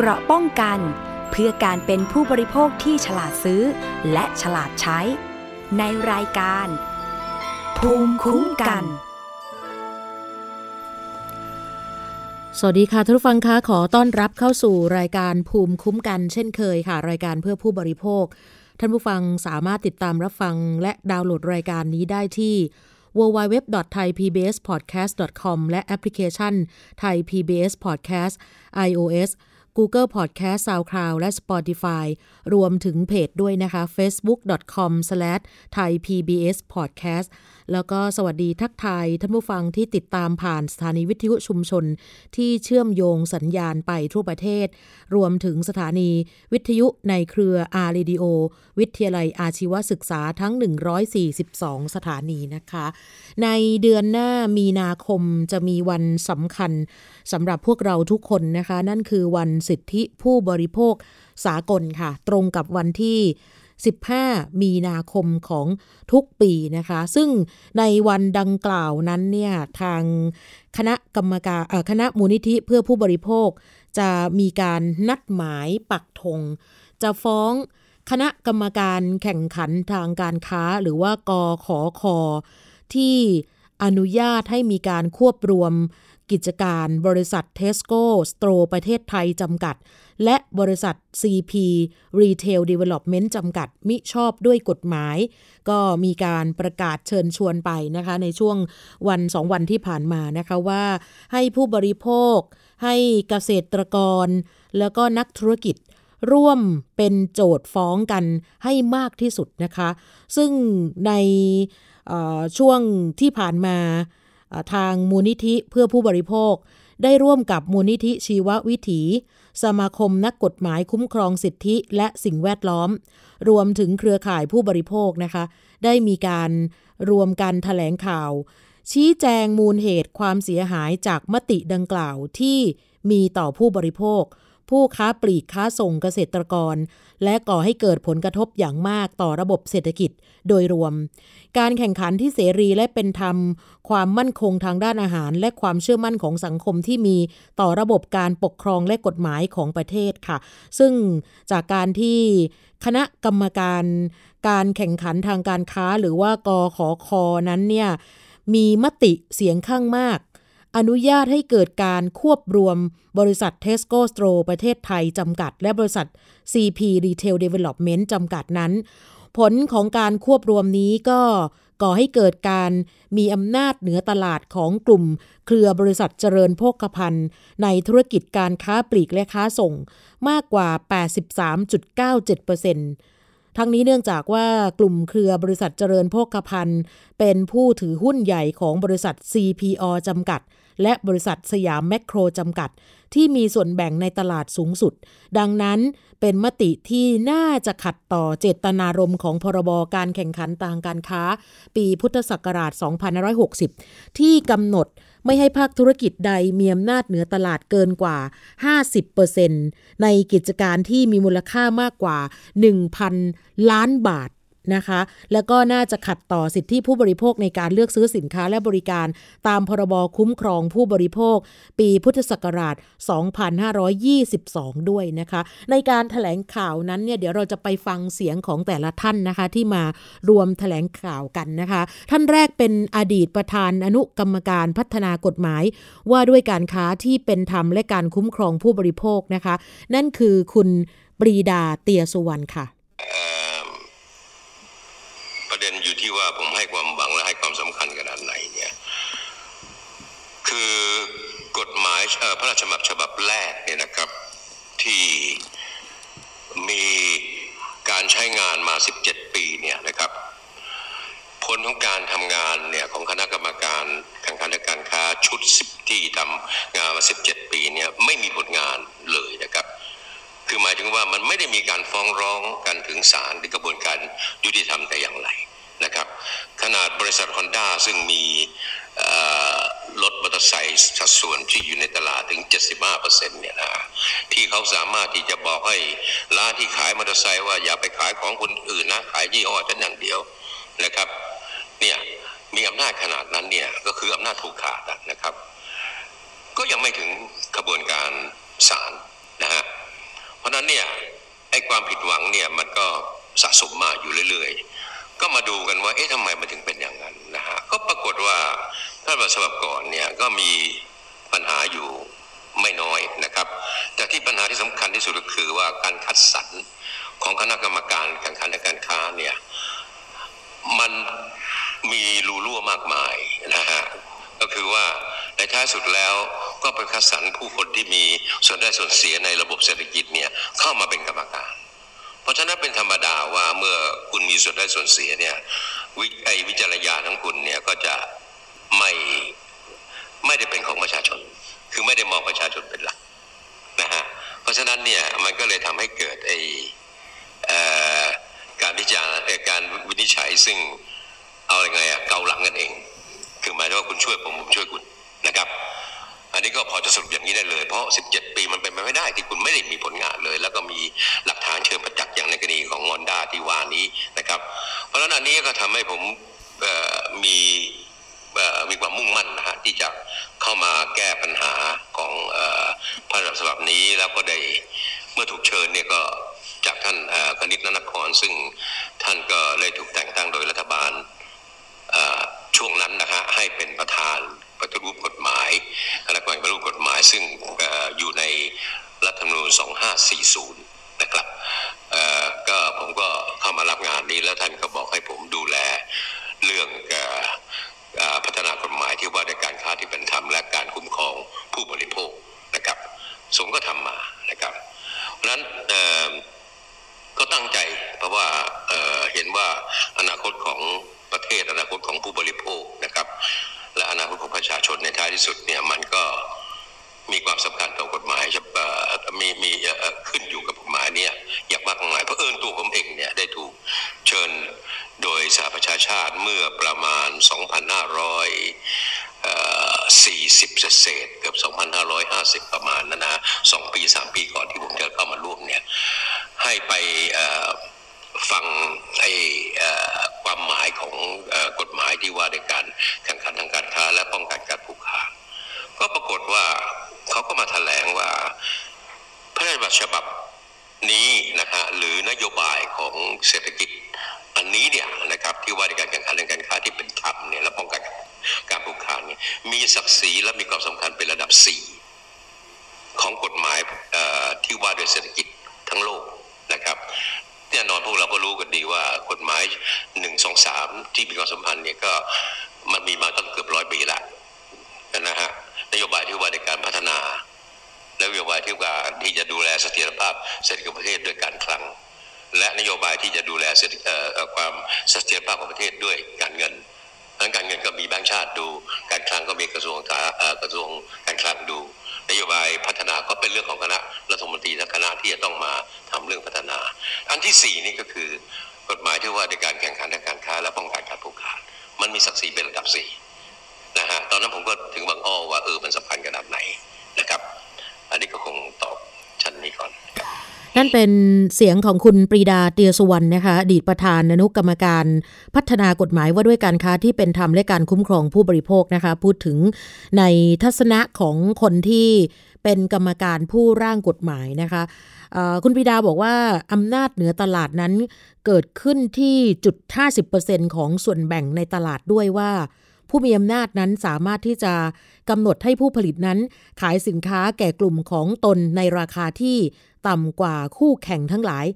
เกราะป้องกัน เพื่อการเป็นผู้บริโภคที่ฉลาดซื้อ และฉลาดใช้ ในรายการ ภูมิคุ้มกัน สวัสดีค่ะทุกฟังคะขอต้อนรับเข้าสู่รายการภูมิคุ้มกัน เช่นเคยค่ะ รายการเพื่อผู้บริโภค ท่านผู้ฟังสามารถติดตามรับฟังและดาวน์โหลดรายการนี้ได้ที่ www.thaipbspodcast.com และแอปพลิเคชัน Thai PBS Podcast iOS Google Podcast SoundCloud และ Spotify รวมถึงเพจด้วยนะคะ facebook.com/thaipbspodcast แล้วก็สวัสดีทักทายท่านผู้ฟังที่ติดตามผ่านสถานีวิทยุชุมชน ที่เชื่อมโยงสัญญาณไปทั่วประเทศ รวมถึงสถานีวิทยุในเครืออารีดิโอวิทยาลัยอาชีวศึกษาทั้ง 142 สถานีนะคะ ในเดือนหน้ามีนาคมจะมีวันสำคัญสำหรับพวกเราทุกคนนะคะ นั่นคือวันสิทธิผู้บริโภคสากลค่ะ ตรงกับวันที่ 15 มีนาคมของทุกปีนะคะ ซึ่งในวันดังกล่าวนั้นเนี่ยทางคณะกรรมการคณะมูลนิธิเพื่อผู้บริโภค จะมีการนัดหมายปักธงจะฟ้องคณะกรรมการแข่งขันทางการค้าหรือว่ากขอคอที่อนุญาตให้มีการควบรวม กิจการบริษัทเทสโก้สโตรประเทศไทยจำกัด และบริษัท CP Retail Development จำกัด มิชอบด้วยกฎหมาย ก็มีการประกาศเชิญชวนไปนะคะ ในช่วงวันสองวันที่ผ่านมานะคะว่า ให้ผู้บริโภค ให้เกษตรกร แล้วก็นักธุรกิจร่วมเป็นโจทย์ฟ้องกันให้มากที่สุดนะคะ ซึ่งในช่วงที่ผ่านมา ทางมูลนิธิเพื่อผู้บริโภค ได้ร่วมกับมูลนิธิชีววิถี สมาคมนักกฎหมายคุ้มครองสิทธิและสิ่งแวดล้อม รวมถึงเครือข่ายผู้บริโภคนะคะ ได้มีการรวมกันถแถลงข่าว ชี้แจงมูลเหตุความเสียหายจากมติดังกล่าวที่มีต่อผู้บริโภค ผู้ค้าปลีกค้าส่งเกษตรกร และก่อให้เกิดผลกระทบอย่างมากต่อระบบเศรษฐกิจโดยรวม การแข่งขันที่เสรีและเป็นธรรม ความมั่นคงทางด้านอาหาร และความเชื่อมั่นของสังคมที่มีต่อระบบการปกครองและกฎหมายของประเทศค่ะ ซึ่งจากการที่คณะกรรมการการแข่งขันทางการค้าหรือว่ากขอคอนั้นเนี่ยมีมติเสียงข้างมาก อนุญาตให้เกิดการควบรวมบริษัทเทสโก้สโตรประเทศไทยจำกัด และบริษัท CP Retail Development จำกัดนั้น ผลของการควบรวมนี้ก็ก่อให้เกิดการมีอำนาจเหนือตลาดของกลุ่ม เครือบริษัทเจริญโภคภัณฑ์ ในธุรกิจการค้าปลีกและค้าส่งมากกว่า 83.97% ทั้งนี้เนื่องจากว่ากลุ่มเครือบริษัทเจริญโภคภัณฑ์ เป็นผู้ถือหุ้นใหญ่ของบริษัท CPO จำกัด และบริษัทสยามแมคโครจำกัด ที่มีส่วนแบ่งในตลาดสูงสุด ดังนั้นเป็นมติที่น่าจะขัดต่อเจตนารมณ์ของพรบการแข่งขันทางการค้า ปีพุทธศักราช 2560 ที่กำหนดไม่ให้ภาคธุรกิจใดมีอำนาจเหนือตลาดเกินกว่า 50%ในกิจการที่มีมูลค่ามากกว่า 1,000 ล้านบาท นะคะ แล้วก็น่าจะขัดต่อสิทธิผู้บริโภคในการเลือกซื้อสินค้าและบริการ ตามพรบคุ้มครองผู้บริโภค ปีพุทธศักราช 2522 ด้วยนะคะ ในการถแถลงข่าวนั้นเนี่ยเดี๋ยวเราจะไปฟังเสียงของแต่ละท่านนะคะ ที่มารวมถแถลงข่าวกันนะคะ ท่านแรกเป็นอดีตประธานอนุกรรมการพัฒนากฎหมาย ว่าด้วยการค้าที่เป็นธรรมและการคุ้มครองผู้บริโภคนะคะ นั่นคือคุณปรีดาเตียสุวรรณค่ะ ด็นอยู่ที่ว่าผมให้ความหวังและให้ความสำคัญขนาดไหนเนี่ยคือกฎหมายพระราชบัญญัติฉบับแรกเนี่ยนะครับ ที่มีการใช้งานมา 17 ปีเนี่ยนะครับ ผลของการทำงานเนี่ยของคณะกรรมการข่งขันการค้าชุด 10 ที่ทำงานมา 17 ปีเนี่ยไม่มีผลงานเลยนะครับ คือหมายถึงว่ามันไม่ได้มีการฟ้องร้องกันถึงศาลหรือกระบวนการยุติธรรมแต่อย่างไร นะครับ ขนาดบริษัทฮอนด้าซึ่งมีรถมอเตอร์ไซค์สัดส่วนที่อยู่ในตลาดถึง 75%เนี่ยนะที่เขาสามารถที่จะบอกให้ร้านที่ขายมอเตอร์ไซค์ว่าอย่าไปขายของคนอื่นนะ ขายยี่ห้อฉันอย่างเดียวนะครับเนี่ยมีอำนาจขนาดนั้นเนี่ยก็คืออำนาจถูกขาดนะครับ ก็ยังไม่ถึงกระบวนการศาลนะฮะนั้นเนี่ยไอ้ความผิดหวังเนี่ยมันก็สะสมมาอยู่เรื่อยๆ ก็มาดูกันว่า เอ๊ะทำไมมันถึงเป็นอย่างนั้นนะฮะ ก็ปรากฏว่าถ้าแบบฉบับก่อนเนี่ยก็มีปัญหาอยู่ไม่น้อยนะครับ แต่ที่ปัญหาที่สำคัญที่สุดก็คือว่าการคัดสรรของคณะกรรมการแข่งขันและการค้าเนี่ยมันมีรูรั่วมากมายนะฮะก็คือว่าในท้ายสุดแล้วก็ไปคัดสรรผู้คนที่มีส่วนได้ส่วนเสียในระบบเศรษฐกิจเนี่ยเข้ามาเป็นกรรมการ ราะฉะนั้นเป็นธรรมดาว่าเมื่อคุณมีส่วนได้ส่วนเสียเนี่ยวิไอวิจารณญาของคุณเนี่ยก็จะไม่ไม่ได้เป็นของประชาชน คือไม่ได้มองประชาชนเป็นหลักนะฮะเพราะฉะนั้นเนี่ยมันก็เลยทำให้เกิดไอการวิจารณ์การวินิจฉัยซึ่งเอาอยัางไงอะเกาหลังกันเอง คือหมายถึงว่าคุณช่วยผมผมช่วยคุณนะครับ อันนี้ก็พอจะสรุปอย่างนี้ได้เลย เพราะ 17 ปีมันเป็นไปไม่ได้ที่คุณไม่ได้มีผลงานเลย แล้วก็มีหลักฐานเชิงประจักษ์อย่างในกรณีของงอนด้าที่ว่านี้นะครับ เพราะฉะนั้นอันนี้ก็ทำให้ผมมีมีความมุ่งมั่นนะฮะที่จะเข้ามาแก้ปัญหาของพระราชฉบับนี้แล้วก็ได้เมื่อถูกเชิญเนี่ยก็จากท่านคณิตนนครซึ่งท่านก็เลยถูกแต่งตั้งโดยรัฐบาลช่วงนั้นนะฮะให้เป็นประธาน ปฏิรูปกฎหมายคณะกรรมการปฏิรูปกฎหมาย ซึ่งอยู่ในรัฐธรรมนูญ 2540 นะครับก็ผมก็เข้ามารับงานนี้แล้วท่านก็บอกให้ผมดูแลเรื่องพัฒนากฎหมายที่ว่าด้วยการค้าที่เป็นธรรมและการคุ้มครองผู้บริโภคนะครับสมก็ทำมานะครับ เพราะนั้นก็ตั้งใจเพราะว่าเเห็นว่าอนาคตของประเทศอนาคตของผู้บริโภคนะครับ และอนาคตของประชาชนในท้ายที่สุดเนี่ยมันก็มีความสำคัญต่อกฎหมายจะมีมีขึ้นอยู่กับกฎหมายเนี่ยอย่างมากมายเพราะเอิญตัวผมเองเนี่ยได้ถูกเชิญโดยสหประชาชาติเมื่อประมาณ 2,540เศษเกือบ 2,550 ประมาณนะนะสองปีสามปีก่อนที่ผมจะเข้ามาร่วมเนี่ยให้ไปฟังไอ้ ความหมายของกฎหมายที่ว่าในการแข่งขันทางการค้า และป้องกันการผูกขาดก็ปรากฏว่าเขาก็มาแถลงว่าพระราชบัญญัติฉบับนี้นะฮะหรือนโยบายของเศรษฐกิจอันนี้เนี่ยนะครับที่ว่าในการแข่งขันทางการค้าที่เป็นธรรมเนี่ยและป้องกันการผูกขาดเนี่ยมีศักดิ์ศรีและมีความสำคัญเป็นระดับสี่ของกฎหมายที่ว่าด้วยเศรษฐกิจทั้งโลกนะครับ แน่นอนพวกเราก็รู้กันดีว่ากฎหมายหนึ่งสองสามที่มีความสัมพันธ์เนี่ยก็มันมีมาตั้งเกือบร้อยปีละนะฮะนโยบายที่ว่าในการพัฒนา และนโยบายที่ว่าที่จะดูแลเสถียรภาพเศรษฐกิจประเทศด้วยการคลัง และนโยบายที่จะดูแลเศรษฐความเสถียรภาพของประเทศด้วยการเงินทั้งการเงินก็มีแบงก์ชาติดู การคลังก็มีกระทรวงกระทรวงการคลังดู นโยบายพัฒนาก็เป็นเรื่องของคณะรัฐมนตรีและคณะที่จะต้องมาทำเรื่องพัฒนา อันที่สี่นี่ก็คือกฎหมายที่ว่าในการแข่งขันทางการค้า และป้องกันการผูกขาดมันมีศักดิ์ศรีเป็นระดับสี่นะฮะตอนนั้นผมก็ถึงบางอ้อว่าเออมันสำคัญขนาดไหนนะครับ อันนี้ก็คงตอบชั้นนี้ก่อน นั่นเป็นเสียงของคุณปรีดาเตียสุวรรณนะคะอดีตประธานอนุกรรมการพัฒนากฎหมายว่าด้วยการค้าที่เป็นธรรมและการคุ้มครองผู้บริโภคนะคะพูดถึงในทัศนะของคนที่เป็นกรรมการผู้ร่างกฎหมายนะคะคุณปรีดาบอกว่าอำนาจเหนือตลาดนั้นเกิดขึ้นที่จุด 50%ของส่วนแบ่งในตลาดด้วยว่า ผู้มีอำนาจนั้นสามารถที่จะกำหนดให้ผู้ผลิตนั้น ขายสินค้าแก่กลุ่มของตนในราคาที่ ต่ำกว่าคู่แข่งทั้งหลาย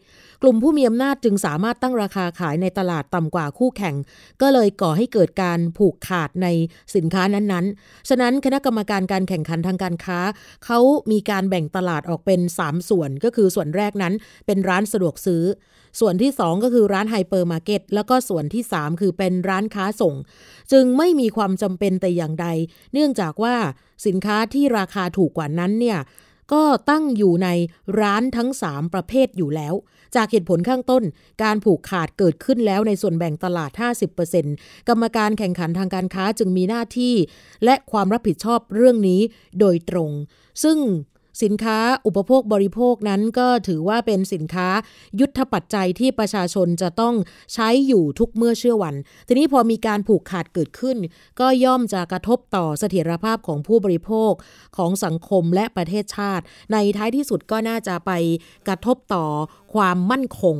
กลุ่มผู้มีอำนาจจึงสามารถตั้งราคาขายในตลาดต่ำกว่าคู่แข่ง ก็เลยก่อให้เกิดการผูกขาดในสินค้านั้นๆ ฉะนั้นคณะกรรมการการแข่งขันทางการค้า เขามีการแบ่งตลาดออกเป็น 3 ส่วนก็คือส่วนแรกนั้นเป็นร้านสะดวกซื้อ ส่วนที่ 2 ก็คือร้านไฮเปอร์มาร์เก็ตแล้วก็ส่วนที่ 3 คือเป็นร้านค้าส่ง จึงไม่มีความจำเป็นแต่อย่างใด เนื่องจากว่าสินค้าที่ราคาถูกกว่านั้นเนี่ย ก็ตั้งอยู่ในร้านทั้ง 3 ประเภทอยู่แล้ว จากเหตุผลข้างต้น การผูกขาดเกิดขึ้นแล้วในส่วนแบ่งตลาด 50%กรรมการแข่งขันทางการค้าจึงมีหน้าที่ และความรับผิดชอบเรื่องนี้โดยตรง ซึ่ง สินค้าอุปโภคบริโภคนั้นก็ถือว่าเป็นสินค้ายุทธปัจจัยที่ประชาชนจะต้องใช้อยู่ทุกเมื่อเชื่อวัน ทีนี้พอมีการผูกขาดเกิดขึ้น ก็ย่อมจะกระทบต่อเสถียรภาพของผู้บริโภคของสังคมและประเทศชาติ ในท้ายที่สุดก็น่าจะไปกระทบต่อความมั่นคง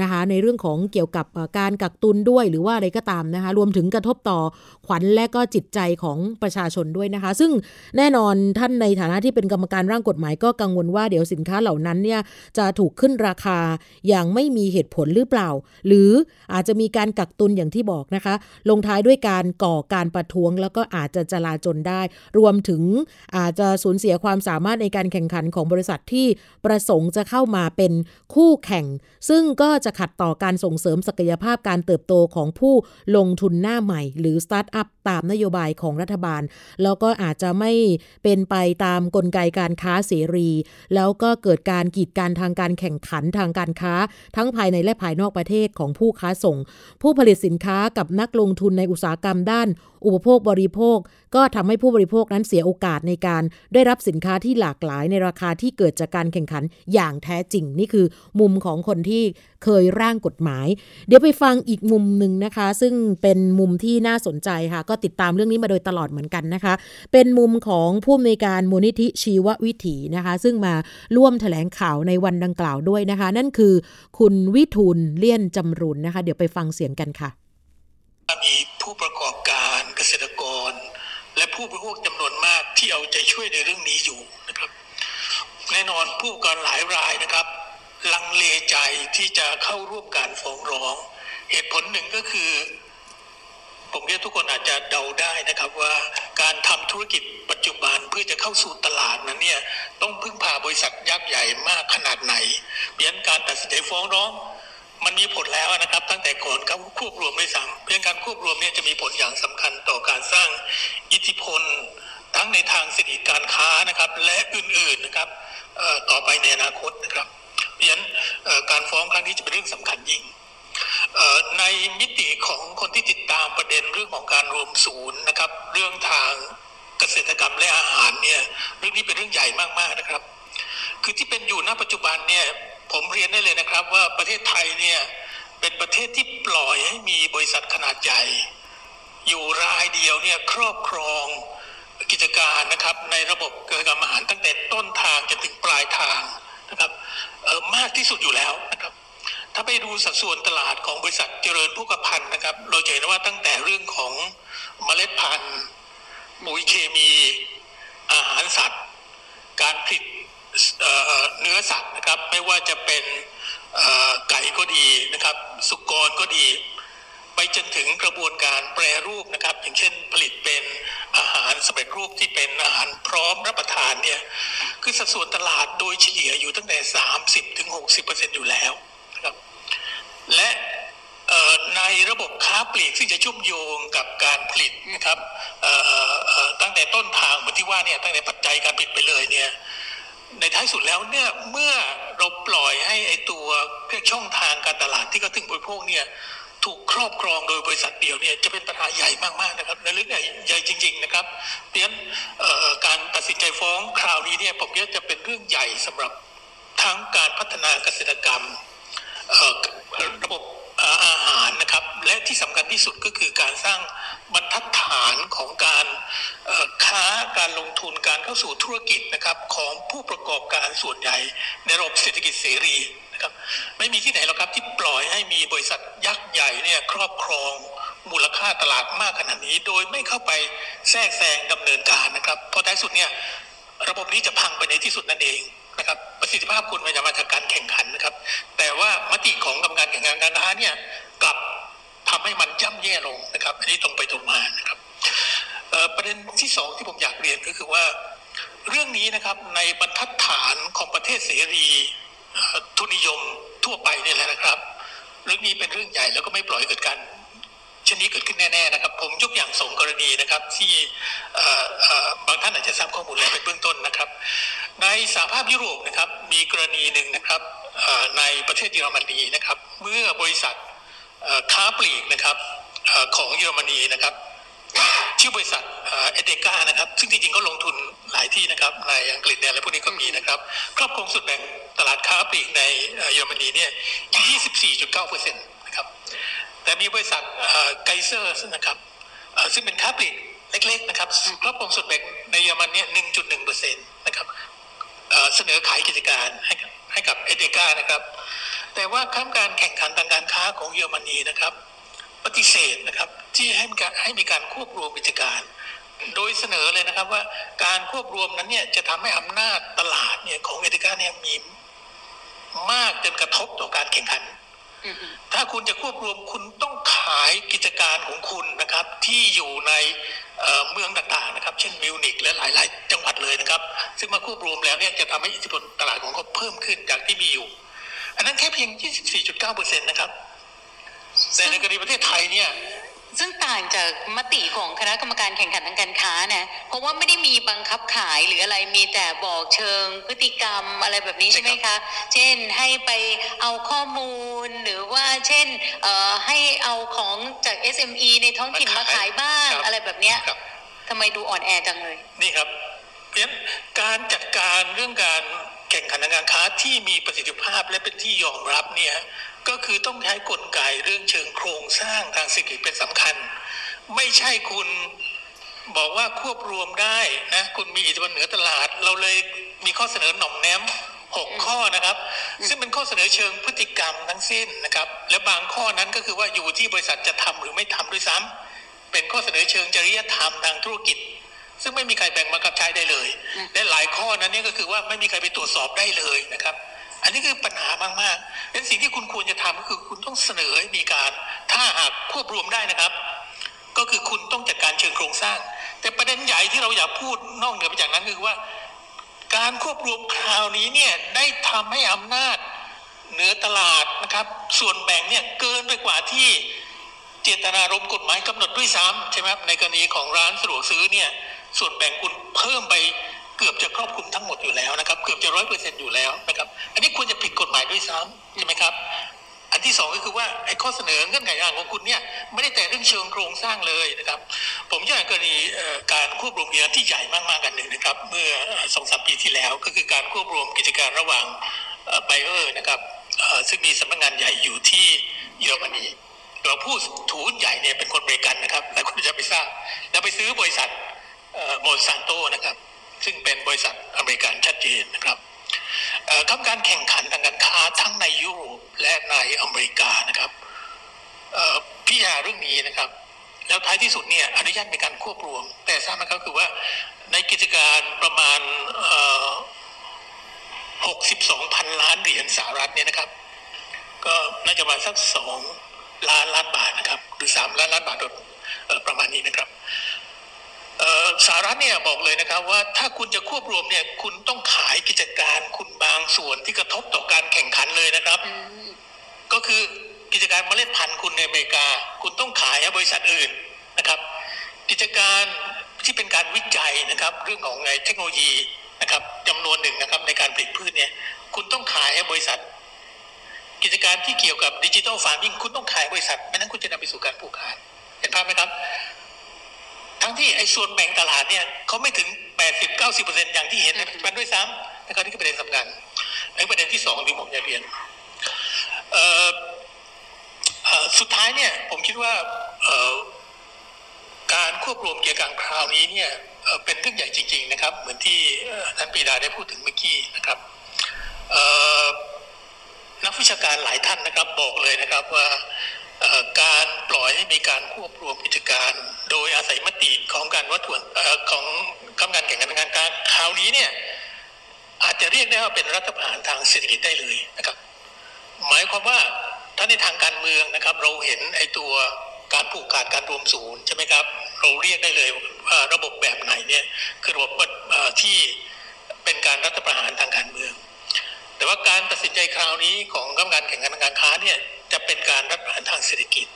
นะคะในเรื่องของเกี่ยวกับการกักตุนด้วยหรือว่าอะไรก็ตามนะคะรวมถึงกระทบต่อขวัญและก็จิตใจของประชาชนด้วยนะคะ ซึ่งแน่นอนท่านในฐานะที่เป็นกรรมการร่างกฎหมายก็กังวลว่าเดี๋ยวสินค้าเหล่านั้นเนี่ยจะถูกขึ้นราคาอย่างไม่มีเหตุผลหรือเปล่า หรืออาจจะมีการกักตุนอย่างที่บอกนะคะ ลงท้ายด้วยการก่อการประท้วง แล้วก็อาจจะจลาจลได้ รวมถึงอาจจะสูญเสียความสามารถในการแข่งขันของบริษัทที่ประสงค์จะเข้ามาเป็นคู่แข่ง ซึ่งก็จะขัดต่อการส่งเสริมศักยภาพการเติบโตของผู้ลงทุนหน้าใหม่ หรือสตาร์ทอัพตามนโยบายของรัฐบาล แล้วก็อาจจะไม่เป็นไปตามกลไกการค้าเสรี แล้วก็เกิดการกีดกันทางการแข่งขันทางการค้า ทั้งภายในและภายนอกประเทศของผู้ค้าส่ง ผู้ผลิตสินค้ากับนักลงทุนในอุตสาหกรรมด้าน อุปโภคบริโภค ก็ทำให้ผู้บริโภคนั้นเสียโอกาสในการได้รับสินค้าที่หลากหลายในราคาที่เกิดจากการแข่งขันอย่างแท้จริง นี่คือมุมของคนที่เคยร่างกฎหมาย เดี๋ยวไปฟังอีกมุมหนึ่งนะคะ ซึ่งเป็นมุมที่น่าสนใจค่ะ ก็ติดตามเรื่องนี้มาโดยตลอดเหมือนกันนะคะ เป็นมุมของผู้อำนวยการมูลนิธิชีววิถีนะคะ ซึ่งมาร่วมแถลงข่าวในวันดังกล่าวด้วยนะคะ นั่นคือ คุณวิทูลเลี่ยนจำรุนนะคะ เดี๋ยวไปฟังเสียงกันค่ะมีผู้ประกอบ และผู้บริโภคจำนวนมากที่เอาใจช่วยในเรื่องนี้อยู่นะครับ แน่นอนผู้ประกอบการหลายรายนะครับ ลังเลใจที่จะเข้าร่วมการฟ้องร้อง เหตุผลหนึ่งก็คือ ผมเรียกทุกคนอาจจะเดาได้นะครับว่าการทำธุรกิจปัจจุบันเพื่อจะเข้าสู่ตลาดนั้นเนี่ยต้องพึ่งพาบริษัทยักษ์ใหญ่มากขนาดไหนเพียนการตัดสินใจฟ้องร้อง มันมีผลแล้วนะครับ ตั้งแต่ก่อนเขาควบรวมไม่ซ้ำเพียงการควบรวมเนี่ยจะมีผลอย่างสำคัญต่อการสร้างอิทธิพล ทั้งในทางเศรษฐกิจการค้านะครับ และอื่นๆนะครับต่อไปในอนาคตนะครับ เพราะฉะนั้นการฟ้องครั้งนี้จะเป็นเรื่องสำคัญยิ่งในมิติของคนที่ติดตามประเด็นเรื่องของการรวมศูนย์นะครับ เรื่องทางเกษตรกรรมและอาหารเนี่ยเรื่องนี้เป็นเรื่องใหญ่มากๆนะครับ คือที่เป็นอยู่ณปัจจุบันเนี่ย ผมเรียนได้เลยนะครับว่าประเทศไทยเนี่ยเป็นประเทศที่ปล่อยให้มีบริษัทขนาดใหญ่ อยู่รายเดียวเนี่ยครอบครองกิจการนะครับในระบบเกิดกรรมอาหารตั้งแต่ต้นทางจนถึงปลายทางนะครับมากที่สุดอยู่แล้วนะครับ ถ้าไปดูสัดส่วนตลาดของบริษัทเจริญพุกพันธ์นะครับ เราจะเห็นว่าตั้งแต่เรื่องของเมล็ดพันธุ์ปุ๋ยเคมี อาหารสัตว์ การผลิต เนื้อสัตว์นะครับ ไม่ว่าจะเป็นไก่ก็ดีนะครับ สุกรก็ดี ไปจนถึงกระบวนการแปรรูปนะครับ อย่างเช่นผลิตเป็นอาหารสำเร็จรูปที่เป็นอาหารพร้อมรับประทานเนี่ยคือสัดส่วนตลาดโดยเฉลี่ยอยู่ตั้งแต่ 30-60%อยู่แล้วครับและในระบบค้าปลีกซึ่งจะชุ่มโยงกับการผลิตนะครับตั้งแต่ต้นทางเหมือนที่ว่าเนี่ยตั้งแต่ปัจจัยการผลิตไปเลยเนี่ย ในท้ายสุดแล้วเนี่ยเมื่อเราปล่อยให้ไอตัวช่องทางการตลาดที่เขาถึงบริโภคเนี่ยถูกครอบครองโดยบริษัทเดียวเนี่ยจะเป็นปัญหาใหญ่มากๆนะครับในเรื่องใหญ่ใหญ่จริง ๆ นะครับเพราะฉะนั้นการตัดสินใจฟ้องคราวนี้เนี่ยผมว่าจะเป็นเรื่องใหญ่สำหรับทั้งการพัฒนาเกษตรกรรมระบบ อาหารนะครับ และที่สำคัญที่สุดก็คือการสร้างบรรทัดฐานของการค้าการลงทุนการเข้าสู่ธุรกิจนะครับของผู้ประกอบการส่วนใหญ่ในระบบเศรษฐกิจเสรีนะครับไม่มีที่ไหนหรอกครับที่ปล่อยให้มีบริษัทยักษ์ใหญ่เนี่ยครอบครองมูลค่าตลาดมากขนาดนี้ โดยไม่เข้าไปแทรกแซงดำเนินการนะครับเพราะท้ายสุดเนี่ยระบบนี้จะพังไปในที่สุดนั่นเองนะครับประสิทธิภาพคุณมันจะมาจากการแข่งขันนะครับ ว่ามติของกรรมการแข่งขันการค้าเนี่ยกลับทำให้มันย่ำแย่ลงนะครับ อันนี้ตรงไปตรงมานะครับประเด็นที่สองที่ผมอยากเรียนก็คือว่า เรื่องนี้นะครับในบรรทัดฐานของประเทศเสรีทุนนิยมทั่วไปนี่แหละนะครับ เรื่องนี้เป็นเรื่องใหญ่แล้วก็ไม่ปล่อยเกิดการชนี้เกิดขึ้นแน่ๆนะครับ ผมยกอย่างสองกรณีนะครับ ที่บางท่านอาจจะทราบข้อมูลแล้วเป็นเบื้องต้นนะครับ ในสหภาพยุโรปนะครับมีกรณีหนึ่งนะครับ ในประเทศเยอรมนีนะครับ เมื่อบริษัทค้าปลีกนะครับของเยอรมนีนะครับชื่อบริษัทเอเดกานะครับ ซึ่งจริงๆก็ลงทุนหลายที่นะครับ ในอังกฤษเนี่ยอะไรพวกนี้ก็มีนะครับ ครอบครองสุดแบ่งตลาดค้าปลีกในเยอรมนีเนี่ย 24.9เปอร์เซ็นต์นะครับ แต่มีบริษัทไกเซอร์นะครับ ซึ่งเป็นค้าปลีกเล็กๆนะครับ ครอบครองส่วนแบ่งในเยอรมันเนี่ย 1.1เปอร์เซ็นต์นะครับเสนอขายกิจการให้กับ ให้กับเอเดกานะครับ แต่ว่ากรรมการแข่งขันทางการค้าของเยอรมนีนะครับ ปฏิเสธนะครับที่ให้มีการให้มีการควบรวมกิจการ โดยเสนอเลยนะครับว่าการควบรวมนั้นเนี่ยจะทำให้อำนาจตลาดเนี่ยของเอเดกาเนี่ยมีมากจนกระทบต่อการแข่งขัน ถ้าคุณจะควบรวมคุณต้องขายกิจการของคุณนะครับ ที่อยู่ในเมืองต่างๆนะครับ เช่นมิวนิกและหลาย ๆ จังหวัดเลยนะครับ ซึ่งมาควบรวมแล้วเนี่ยจะทำให้อิทธิพลตลาดของเขาเพิ่มขึ้นจากที่มีอยู่ อันนั้นแค่เพียง 24.9%นะครับแต่ในกรณีประเทศไทยเนี่ย ซึ่งต่างจากมติของคณะกรรมการแข่งขันทางการค้าเนี่ยเพราะว่าไม่ได้มีบังคับขายหรืออะไรมีแต่บอกเชิงพฤติกรรมอะไรแบบนี้ใช่ไหมคะ เช่นให้ไปเอาข้อมูลหรือว่าเช่นให้เอาของจาก SME ในท้องถิ่นมาขายบ้างอะไรแบบเนี้ยทำไมดูอ่อนแอจังเลย นี่ครับ เพราะฉะนั้นการจัดการเรื่องการแข่งขันทางการค้าที่มีประสิทธิภาพและเป็นที่ยอมรับเนี่ย ก็คือต้องใช้กลไกเรื่องเชิงโครงสร้างทางเศรษฐกิจเป็นสำคัญ ไม่ใช่คุณบอกว่าควบรวมได้นะคุณมีอิทธิพลเหนือตลาด เราเลยมีข้อเสนอหน่อมแนมหกข้อนะครับ ซึ่งเป็นข้อเสนอเชิงพฤติกรรมทั้งสิ้นนะครับ และบางข้อนั้นก็คือว่าอยู่ที่บริษัทจะทำหรือไม่ทำด้วยซ้ำเป็นข้อเสนอเชิงจริยธรรมทางธุรกิจ ซึ่งไม่มีใครแบ่งบังคับใช้ได้เลย และหลายข้อนั้นนี่ก็คือว่าไม่มีใครไปตรวจสอบได้เลยนะครับ อันนี้คือปัญหามากๆเป็นสิ่งที่คุณควรจะทำก็คือคุณต้องเสนอให้มีการ ถ้าหากควบรวมได้นะครับ ก็คือคุณต้องจัดการเชิงโครงสร้าง แต่ประเด็นใหญ่ที่เราอยากพูดนอกเหนือไปจากนั้นคือว่า การควบรวมคราวนี้เนี่ยได้ทำให้อำนาจเหนือตลาดนะครับ ส่วนแบ่งเนี่ยเกินไปกว่าที่เจตนารมณ์กฎหมายกำหนดด้วยซ้ำใช่ไหมครับในกรณีของร้านสะดวกซื้อเนี่ยส่วนแบ่งคุณเพิ่มไป เกือบจะครอบคลุมทั้งหมดอยู่แล้วนะครับ เกือบจะร้อยเปอร์เซ็นต์อยู่แล้วนะครับ อันนี้ควรจะผิดกฎหมายด้วยซ้ำใช่ไหมครับ อันที่สองก็คือว่าไอ้ข้อเสนอเงื่อนไขต่างของคุณเนี่ยไม่ได้แต่เรื่องเชิงโครงสร้างเลยนะครับ ผมยกกรณีการควบรวมกิจการที่ใหญ่มากๆกันหนึ่งนะครับ เมื่อสองสามปีที่แล้วก็คือการควบรวมกิจการระหว่างไบเออร์นะครับซึ่งมีสำนักงานใหญ่อยู่ที่เยอรมนีเราพูดถูนใหญ่เนี่ยเป็นคนเมริกันนะครับหลายคนจะไปทราบแล้วไปซื้อบริษัทโมนซันโตนะครับ ซึ่งเป็นบริษัทอเมริกันชัดเจนนะครับคำการแข่งขันทางการค้าทั้งในยุโรปและในอเมริกานะครับพิจารณาเรื่องนี้นะครับ แล้วท้ายที่สุดเนี่ยอนุญาตในการควบรวม แต่ทราบไหมครับคือว่าในกิจการประมาณ 62 พันล้านเหรียญสหรัฐเนี่ยนะครับ ก็น่าจะมาสักสองล้านล้านบาทนะครับ หรือสามล้านล้านบาทโดยประมาณนี้นะครับ สารัฐเนี่ยบอกเลยนะครับว่าถ้าคุณจะควบรวมเนี่ยคุณต้องขายกิจการคุณบางส่วนที่กระทบต่อการแข่งขันเลยนะครับ ก็คือกิจการเมล็ดพันธุ์คุณในอเมริกา คุณต้องขายให้บริษัทอื่นนะครับ กิจการที่เป็นการวิจัยนะครับ เรื่องของไงเทคโนโลยีนะครับจำนวนหนึ่งนะครับในการผลิตพืชเนี่ย คุณต้องขายให้บริษัท กิจการที่เกี่ยวกับดิจิทัลฟาร์มิงคุณต้องขายบริษัทไม่นั้นคุณจะนำไปสู่การปลูกขาดเห็นภาพไหมครับ ทั้งที่ไอ้ส่วนแบ่งตลาดเนี่ยเขาไม่ถึง 80 90เปอร์เซ็นต์อย่างที่เห็นในปัจจุบันด้วยซ้ำนะครับนี่คือประเด็นสำคัญไอ้ประเด็นที่สองที่ผมจะเรียนสุดท้ายเนี่ยผมคิดว่าการควบรวมเกียร์กลางคราวนี้เนี่ยเป็นเรื่องใหญ่จริง ๆ นะครับ เหมือนที่ท่านปีดาได้พูดถึงเมื่อกี้นะครับนักวิชาการหลายท่านนะครับบอกเลยนะครับว่า การปล่อยให้มีการควบรวมกิจการ โดยอาศัยมติของการวัตถุของกำงานแข่งขันทางการคราวนี้เนี่ยอาจจะเรียกได้ว่าเป็นรัฐประหารทางเศรษฐกิจได้เลยนะครับ หมายความว่าถ้าในทางการเมืองนะครับ เราเห็นไอ้ตัวการผูกขาดการรวมศูนย์ใช่ไหมครับ เราเรียกได้เลยว่าระบบแบบไหนเนี่ยคือระบบที่เป็นการรัฐประหารทางการเมือง แต่ว่าการตัดสินใจคราวนี้ของกรรมการแข่งขันทางการค้าเนี่ย จะเป็นการรัฐประหารทางเศรษฐกิจ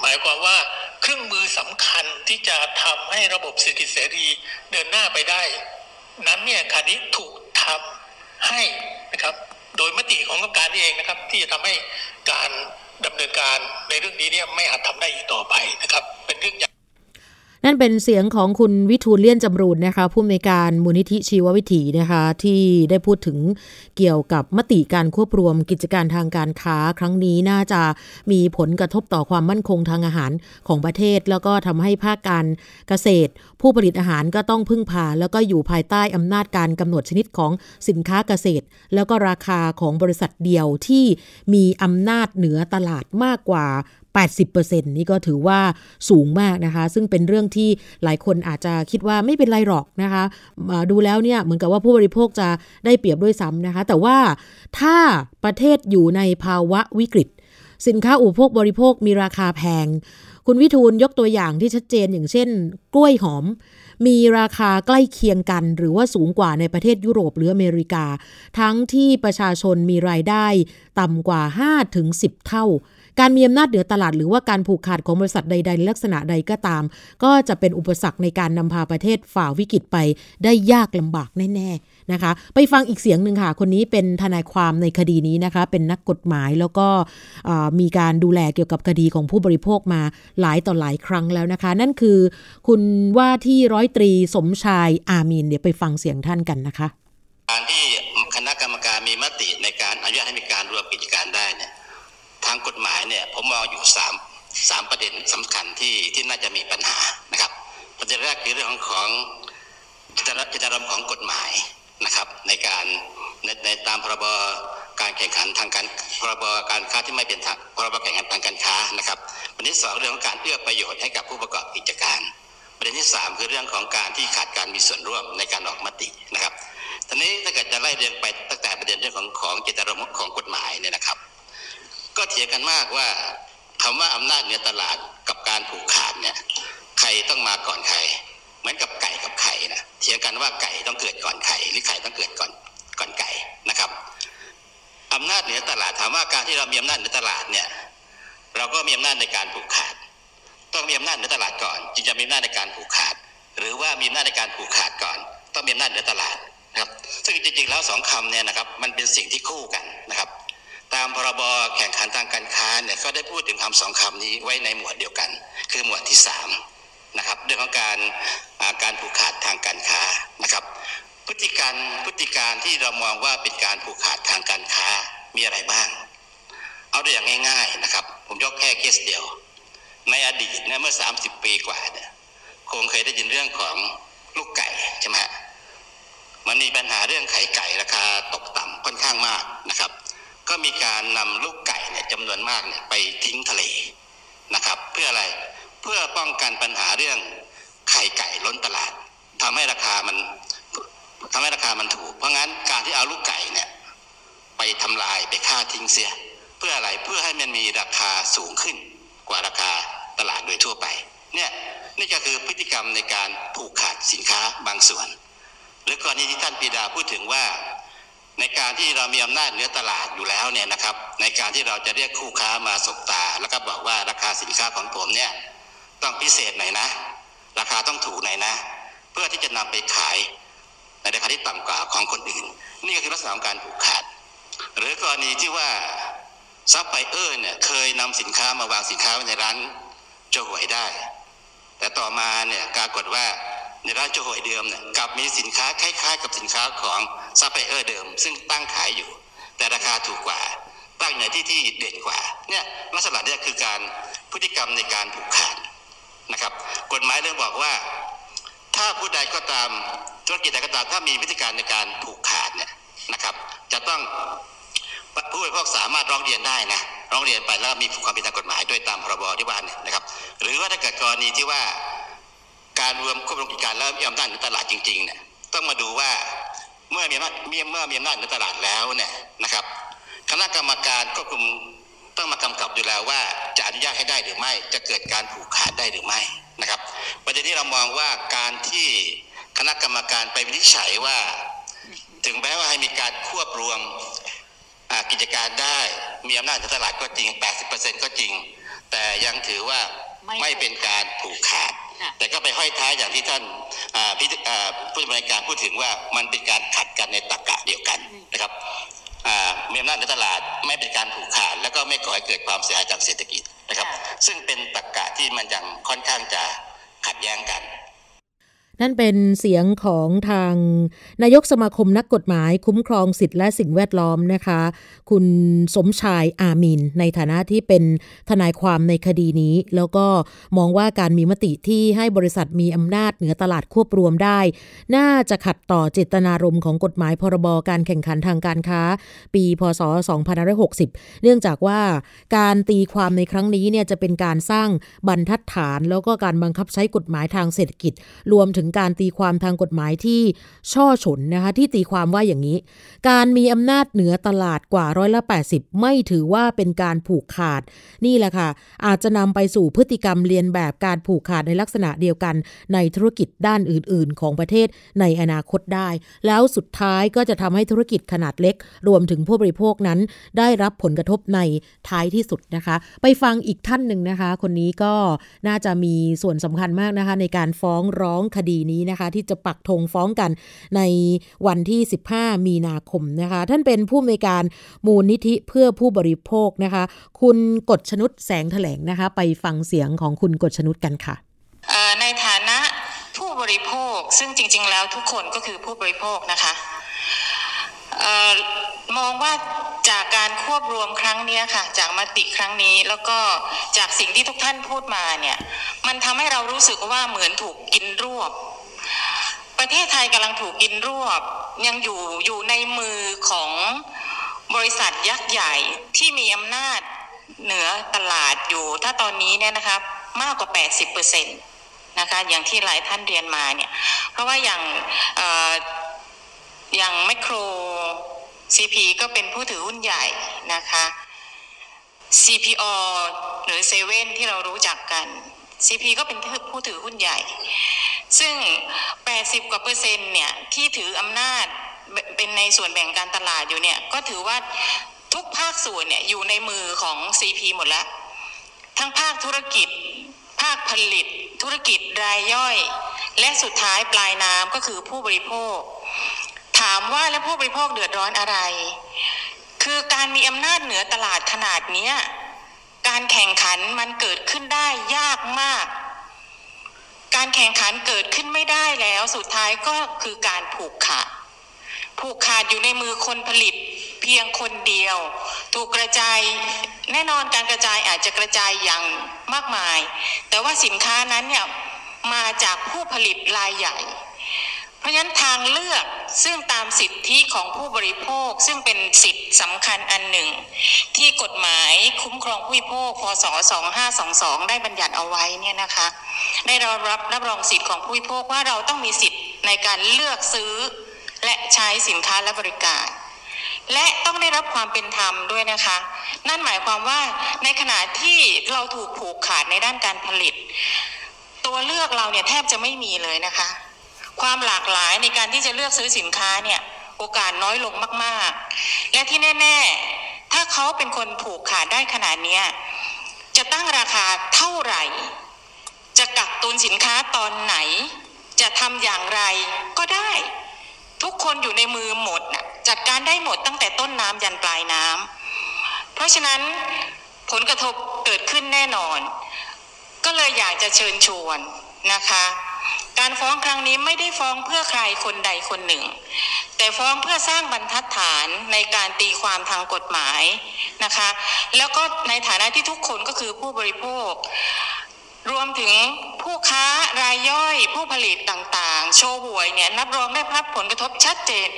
หมายความว่าเครื่องมือสำคัญที่จะทำให้ระบบเศรษฐกิจเสรีเดินหน้าไปได้ นั้นเนี่ยคานี้ถูกทำให้นะครับโดยมติของกรรมการนี่เองนะครับ ที่จะทำให้การดำเนินการในเรื่องนี้เนี่ยไม่อาจทำได้อีกต่อไปนะครับ เป็นเรื่องใหญ่ นั่นเป็นเสียงของคุณวิทูลเลี่ยนจำรูนนะคะผู้อำนการมูลนิธิชีววิถีนะคะที่ได้พูดถึงเกี่ยวกับมติการควบรวมกิจการทางการค้าครั้งนี้น่าจะมีผลกระทบต่อความมั่นคงทางอาหารของประเทศ แล้วก็ทำให้ภาคการเกษตร ผู้ผลิตอาหารก็ต้องพึ่งพา แล้วก็อยู่ภายใต้อำนาจการกำหนดชนิดของสินค้าเกษตร แล้วก็ราคาของบริษัทเดียวที่มีอำนาจเหนือตลาดมากกว่า 80%นี่ก็ถือว่าสูงมากนะคะ ซึ่งเป็นเรื่องที่หลายคนอาจจะคิดว่าไม่เป็นไรหรอกนะคะดูแล้วเนี่ยเหมือนกับว่าผู้บริโภคจะได้เปรียบด้วยซ้ำนะคะ แต่ว่าถ้าประเทศอยู่ในภาวะวิกฤต สินค้าอุปโภคบริโภคมีราคาแพง คุณวิทูลยกตัวอย่างที่ชัดเจนอย่างเช่น กล้วยหอมมีราคาใกล้เคียงกัน หรือว่าสูงกว่าในประเทศยุโรปหรืออเมริกา ทั้งที่ประชาชนมีรายได้ต่ำกว่า 5-10 เท่า การมีอำนาจเหนือตลาดหรือว่าการผูกขาดของบริษัทใดๆลักษณะใดก็ตาม ก็จะเป็นอุปสรรคในการนำพาประเทศฝ่าวิกฤตไปได้ยากลำบากแน่ ๆนะคะ ไปฟังอีกเสียงหนึ่งค่ะ คนนี้เป็นทนายความในคดีนี้นะคะ เป็นนักกฎหมายแล้วก็มีการดูแลเกี่ยวกับคดีของผู้บริโภคมาหลายต่อหลายครั้งแล้วนะคะ นั่นคือ คุณว่าที่ร้อยตรีสมชายอามีนเดี๋ยวไปฟังเสียงท่านกันนะคะ การที่คณะกรรมการมีมติในการอนุญาตให้มีการรวมกิจการได้เนี่ยางกฎหมายเนี่ยผมมองอยู่สามสามประเด็นสำคัญที่ที่น่าจะมีปัญหานะครับประเด็นแรกคือเรื่องของของจตารมของกฎหมายนะครับ ในการในในตามพรบการแข่งขันทางการพรบการค้าที่ไม่เป็นพรบแข่งขันทางการค้านะครับประเด็นที่สองเรื่องของการเอื้อประโยชน์ให้กับผู้ประกอบกิจการ ประเด็นที่สามคือเรื่องของการที่ขาดการมีส่วนร่วมในการออกมตินะครับทีนี้ถ้าเกิดจะไล่เรียงไปตั้งแต่ประเด็นเรื่องของของเจตารมของกฎหมายเนี่ยนะครับ ก็เถียงกันมากว่าคำว่าอำนาจเหนือตลาดกับการผูกขาดเนี่ย ใครต้องมาก่อนใคร เหมือนกับไก่กับไข่นะเถียงกันว่าไก่ต้องเกิดก่อนไข่หรือไข่ต้องเกิดก่อนก่อนไก่นะครับอำนาจเหนือตลาดถามว่าการที่เรามีอำนาจเหนือตลาดเนี่ย เราก็มีอำนาจในการผูกขาด ต้องมีอำนาจเหนือตลาดก่อน จึงจะมีอำนาจในการผูกขาด หรือว่ามีอำนาจในการผูกขาดก่อน ต้องมีอำนาจเหนือตลาดนะครับ ซึ่งจริงๆแล้วสองคำเนี่ยนะครับ มันเป็นสิ่งที่คู่กันนะครับ ตามพรบแข่งขันทางการค้าเนี่ยก็ได้พูดถึงคำสองคำนี้ไว้ในหมวดเดียวกัน คือหมวดที่สามนะครับเรื่องของการการผูกขาดทางการค้านะครับ พฤติการพฤติการที่เรามองว่าเป็นการผูกขาดทางการค้ามีอะไรบ้าง เอาตัวอย่างง่าย ๆนะครับ ผมยกแค่เคสเดียว ในอดีตเนี่ยเมื่อ 30 ปีกว่าเนี่ยคงเคยได้ยินเรื่องของลูกไก่ใช่ไหมฮะมันมีปัญหาเรื่องไข่ไก่ราคาตกต่ำค่อนข้างมากนะครับ ก็มีการนำลูกไก่เนี่ยจำนวนมากเนี่ยไปทิ้งทะเลนะครับ เพื่ออะไรเพื่อป้องกันปัญหาเรื่องไข่ไก่ล้นตลาดทำให้ราคามันทำให้ราคามันถูก เพราะงั้นการที่เอาลูกไก่เนี่ยไปทำลายไปฆ่าทิ้งเสีย เพื่ออะไรเพื่อให้มันมีราคาสูงขึ้นกว่าราคาตลาดโดยทั่วไปเนี่ยนี่ก็คือพฤติกรรมในการผูกขาดสินค้าบางส่วน หรือกรณีที่ท่านปีดาพูดถึงว่า ในการที่เรามีอำนาจเหนือตลาดอยู่แล้วเนี่ยนะครับ ในการที่เราจะเรียกคู่ค้ามาสบตา แล้วก็บอกว่าราคาสินค้าของผมเนี่ยต้องพิเศษหน่อยนะ ราคาต้องถูกหน่อยนะ เพื่อที่จะนำไปขายในราคาที่ต่ำกว่าของคนอื่น นี่ก็คือลักษณะของการผูกขาด หรือกรณีที่ว่าซัพพลายเออร์เนี่ยเคยนำสินค้ามาวางสินค้าไว้ในร้านโชห่วยได้ แต่ต่อมาเนี่ยปรากฏว่า ในร้านโชห่วยเดิมเนี่ยกลับมีสินค้าคล้าย ๆ กับสินค้าของซัพพลายเออร์เดิม ซึ่งตั้งขายอยู่ แต่ราคาถูกกว่า ตั้งในที่ที่เด่นกว่าเนี่ยลักษณะนี้คือการพฤติกรรมในการผูกขาดนะครับ กฎหมายเรื่องบอกว่า ถ้าผู้ใดก็ตามธุรกิจใดก็ตามถ้ามีวิธีการในการผูกขาดเนี่ยนะครับ จะต้องผู้บริโภคสามารถร้องเรียนได้นะร้องเรียนไปแล้วมีความผิดทางกฎหมายด้วยตามพรบที่ว่านี่นะครับ หรือว่าถ้าเกิดกรณีที่ว่า การรวมควบรวมกิจการแล้วมีอำนาจในตลาดจริงๆเนี่ยต้องมาดูว่าเมื่อมีอำนาจเมื่อมีอำนาจในตลาดแล้วเนี่ยนะครับ คณะกรรมการควบคุมต้องมากำกับดูแลว่าจะอนุญาตให้ได้หรือไม่ จะเกิดการผูกขาดได้หรือไม่นะครับ ประเด็นที่เรามองว่าการที่คณะกรรมการไปวินิจฉัยว่า ถึงแม้ว่าให้มีการควบรวมกิจการได้มีอำนาจในตลาดก็จริง 80%ก็จริง แต่ยังถือว่าไม่เป็นการผูกขาด แต่ก็ไปห้อยท้ายอย่างที่ท่านผู้ดำเนินการพูดถึงว่ามันเป็นการขัดกันในตรรกะเดียวกันนะครับมีอำนาจในตลาดไม่เป็นการผูกขาด แล้วก็ไม่ก่อให้เกิดความเสียหายทางเศรษฐกิจนะครับ ซึ่งเป็นตรรกะที่มันยังค่อนข้างจะขัดแย้งกัน นั่นเป็นเสียงของทางนายกสมาคมนักกฎหมายคุ้มครองสิทธิและสิ่งแวดล้อมนะคะ คุณสมชายอามิน ในฐานะที่เป็นทนายความในคดีนี้ แล้วก็มองว่าการมีมติที่ให้บริษัทมีอำนาจเหนือตลาดควบรวมได้ น่าจะขัดต่อเจตนารมณ์ของกฎหมายพรบการแข่งขันทางการค้า ปีพศ 2560 เนื่องจากว่าการตีความในครั้งนี้เนี่ยจะเป็นการสร้างบรรทัดฐาน แล้วก็การบังคับใช้กฎหมายทางเศรษฐกิจ รวมถึงการตีความทางกฎหมายที่ช่อฉนนะคะที่ตีความว่าอย่างนี้ การมีอำนาจเหนือตลาดกว่าร้อยละ 80 ไม่ถือว่าเป็นการผูกขาด นี่แหละค่ะ อาจจะนำไปสู่พฤติกรรมเรียนแบบการผูกขาดในลักษณะเดียวกัน ในธุรกิจด้านอื่น ๆ ของประเทศในอนาคตได้ แล้วสุดท้ายก็จะทำให้ธุรกิจขนาดเล็ก รวมถึงผู้บริโภคนั้น ได้รับผลกระทบในท้ายที่สุดนะคะ ไปฟังอีกท่านหนึ่งนะคะ คนนี้ก็น่าจะมีส่วนสำคัญมากนะคะในการฟ้องร้องคดีนี้นะคะ ที่จะปักธงฟ้องกันในวันที่ 15 มีนาคมนะคะ ท่านเป็นผู้อำนวยการมูลนิธิเพื่อผู้บริโภคนะคะ คุณกฎชนุดแสงแถลงนะคะ ไปฟังเสียงของคุณกฎชนุดกันค่ะในฐานะผู้บริโภคซึ่งจริง ๆ แล้วทุกคนก็คือผู้บริโภคนะคะมองว่าจากการควบรวมครั้งนี้ค่ะ จากมติครั้งนี้แล้วก็จากสิ่งที่ทุกท่านพูดมาเนี่ย มันทำให้เรารู้สึกว่าเหมือนถูกกินรวบ ประเทศไทยกำลังถูกกินรวบ ยังอยู่อยู่ในมือของ บริษัทยักษ์ใหญ่ที่มีอำนาจเหนือตลาดอยู่ ถ้าตอนนี้เนี่ยนะครับมากกว่า 80%นะคะอย่างที่หลายท่านเรียนมาเนี่ยเพราะว่าอย่างอย่างแมคโคร CP ก็เป็นผู้ถือหุ้นใหญ่นะคะ CPO หรือเซเว่นที่เรารู้จักกัน CP ก็เป็นผู้ถือหุ้นใหญ่ ซึ่ง 80 กว่าเปอร์เซ็นต์เนี่ยที่ถืออำนาจ เป็นในส่วนแบ่งการตลาดอยู่เนี่ย ก็ถือว่าทุกภาคส่วนเนี่ยอยู่ในมือของ CP หมดแล้ว ทั้งภาคธุรกิจ ภาคผลิต ธุรกิจรายย่อย และสุดท้ายปลายน้ำก็คือผู้บริโภค ถามว่าแล้วผู้บริโภคเดือดร้อนอะไร คือการมีอำนาจเหนือตลาดขนาดนี้การแข่งขันมันเกิดขึ้นได้ยากมาก การแข่งขันเกิดขึ้นไม่ได้แล้ว สุดท้ายก็คือการผูกขาด ผูกขาดอยู่ในมือคนผลิตเพียงคนเดียว ถูกกระจายแน่นอนการกระจายอาจจะกระจายอย่างมากมาย แต่ว่าสินค้านั้นเนี่ยมาจากผู้ผลิตรายใหญ่ เพราะฉะนั้นทางเลือกซึ่งตามสิทธิของผู้บริโภคซึ่งเป็นสิทธิสำคัญอันหนึ่ง ที่กฎหมายคุ้มครองผู้บริโภคพศ 2522 ได้บัญญัติเอาไว้เนี่ยนะคะ ได้รับรับรองสิทธิของผู้บริโภคว่าเราต้องมีสิทธิในการเลือกซื้อ และใช้สินค้าและบริการ และต้องได้รับความเป็นธรรมด้วยนะคะ นั่นหมายความว่าในขณะที่เราถูกผูกขาดในด้านการผลิต ตัวเลือกเราเนี่ยแทบจะไม่มีเลยนะคะ ความหลากหลายในการที่จะเลือกซื้อสินค้าเนี่ยโอกาสน้อยลงมากๆ และที่แน่ ๆ ถ้าเขาเป็นคนผูกขาดได้ขนาดนี้จะตั้งราคาเท่าไหร่ จะกักตุนสินค้าตอนไหน จะทำอย่างไรก็ได้ ทุกคนอยู่ในมือหมดนะจัดการได้หมดตั้งแต่ต้นน้ำยันปลายน้ำเพราะฉะนั้นผลกระทบเกิดขึ้นแน่นอน ก็เลยอยากจะเชิญชวนนะคะ การฟ้องครั้งนี้ไม่ได้ฟ้องเพื่อใครคนใดคนหนึ่ง แต่ฟ้องเพื่อสร้างบรรทัดฐานในการตีความทางกฎหมายนะคะ แล้วก็ในฐานะที่ทุกคนก็คือผู้บริโภค รวมถึงผู้ค้ารายย่อยผู้ผลิตต่างๆ โชว์หวยเนี่ยนับรองได้รับผลกระทบชัดเจน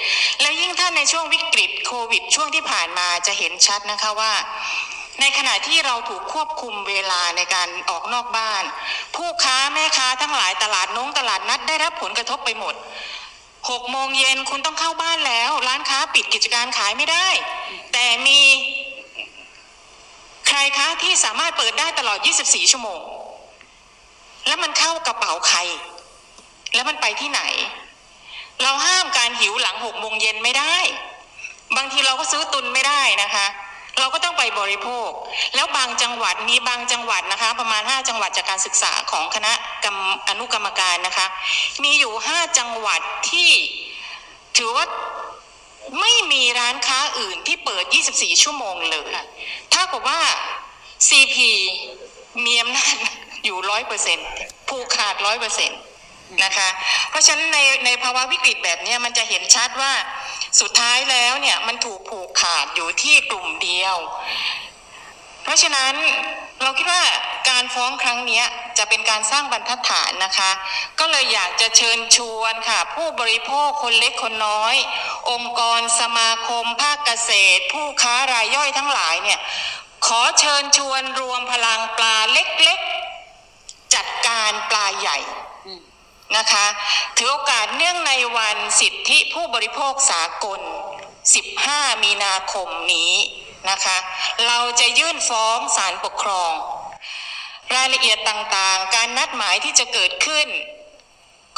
และยิ่งท่าในช่วงวิกฤตโควิด ช่วงที่ผ่านมาจะเห็นชัดนะคะว่า ในขณะที่เราถูกควบคุมเวลาในการออกนอกบ้าน ผู้ค้าแม่ค้าทั้งหลายตลาดน้งตลาดนัดได้รับผลกระทบไปหมดหกโมงเย็นคุณต้องเข้าบ้านแล้ว ร้านค้าปิดกิจการขายไม่ได้ แต่มีใครคะที่สามารถเปิดได้ตลอด 24 ชั่วโมง แล้วมันเข้ากระเป๋าใคร แล้วมันไปที่ไหน เราห้ามการหิวหลังหกโมงเย็นไม่ได้ บางทีเราก็ซื้อตุนไม่ได้นะคะ เราก็ต้องไปบริโภค แล้วบางจังหวัดมีบางจังหวัดนะคะ ประมาณ 5 จังหวัดจากการศึกษาของคณะกรรมอนุกรรมการนะคะ มีอยู่ 5 จังหวัดที่ถือว่าไม่มีร้านค้าอื่นที่เปิด 24 ชั่วโมงเลยถ้ากับว่า CP มีอำนาจ อยู่ร้อยเปอร์เซ็นต์ผผูกขาดร้อยเปอร์เซ็นต์นะคะ เพราะฉะนั้นในในภาวะวิกฤตแบบนี้มันจะเห็นชัดว่าสุดท้ายแล้วเนี่ยมันถูกผูกขาดอยู่ที่กลุ่มเดียว เพราะฉะนั้นเราคิดว่าการฟ้องครั้งนี้จะเป็นการสร้างบรรทัดฐานนะคะ ก็เลยอยากจะเชิญชวนค่ะ ผู้บริโภคคนเล็กคนน้อย องค์กรสมาคม ภาคเกษตร ผู้ค้ารายย่อยทั้งหลายเนี่ยขอเชิญชวนรวมพลังปลาเล็กๆจัดการปลาใหญ่นะคะ ถือโอกาสเนื่องในวันสิทธิผู้บริโภคสากล 15 มีนาคมนี้นะคะ เราจะยื่นฟ้องศาลปกครอง รายละเอียดต่างๆ การนัดหมายที่จะเกิดขึ้น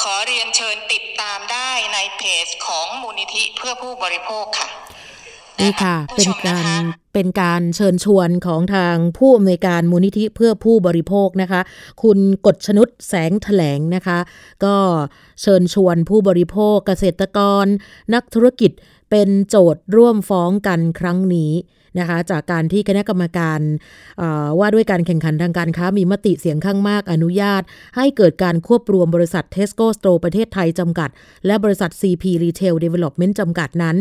ขอเรียนเชิญติดตามได้ในเพจของมูลนิธิเพื่อผู้บริโภคค่ะ นี่ค่ะ เป็นการเป็นการเชิญชวนของทางผู้อำนวยการมูลนิธิเพื่อผู้บริโภคนะคะ คุณกฎชนุษแสงถแถลงนะคะ ก็เชิญชวนผู้บริโภคเกษตรกร นักธุรกิจเป็นโจทย์ร่วมฟ้องกันครั้งนี้นะคะจากการที่คณะกรรมการว่าด้วยการแข่งขันทางการค้ามีมติเสียงข้างมากอนุญาต ให้เกิดการควบรวมบริษัท Tesco Store ประเทศไทยจำกัด และบริษัท CP Retail Development จำกัดนั้น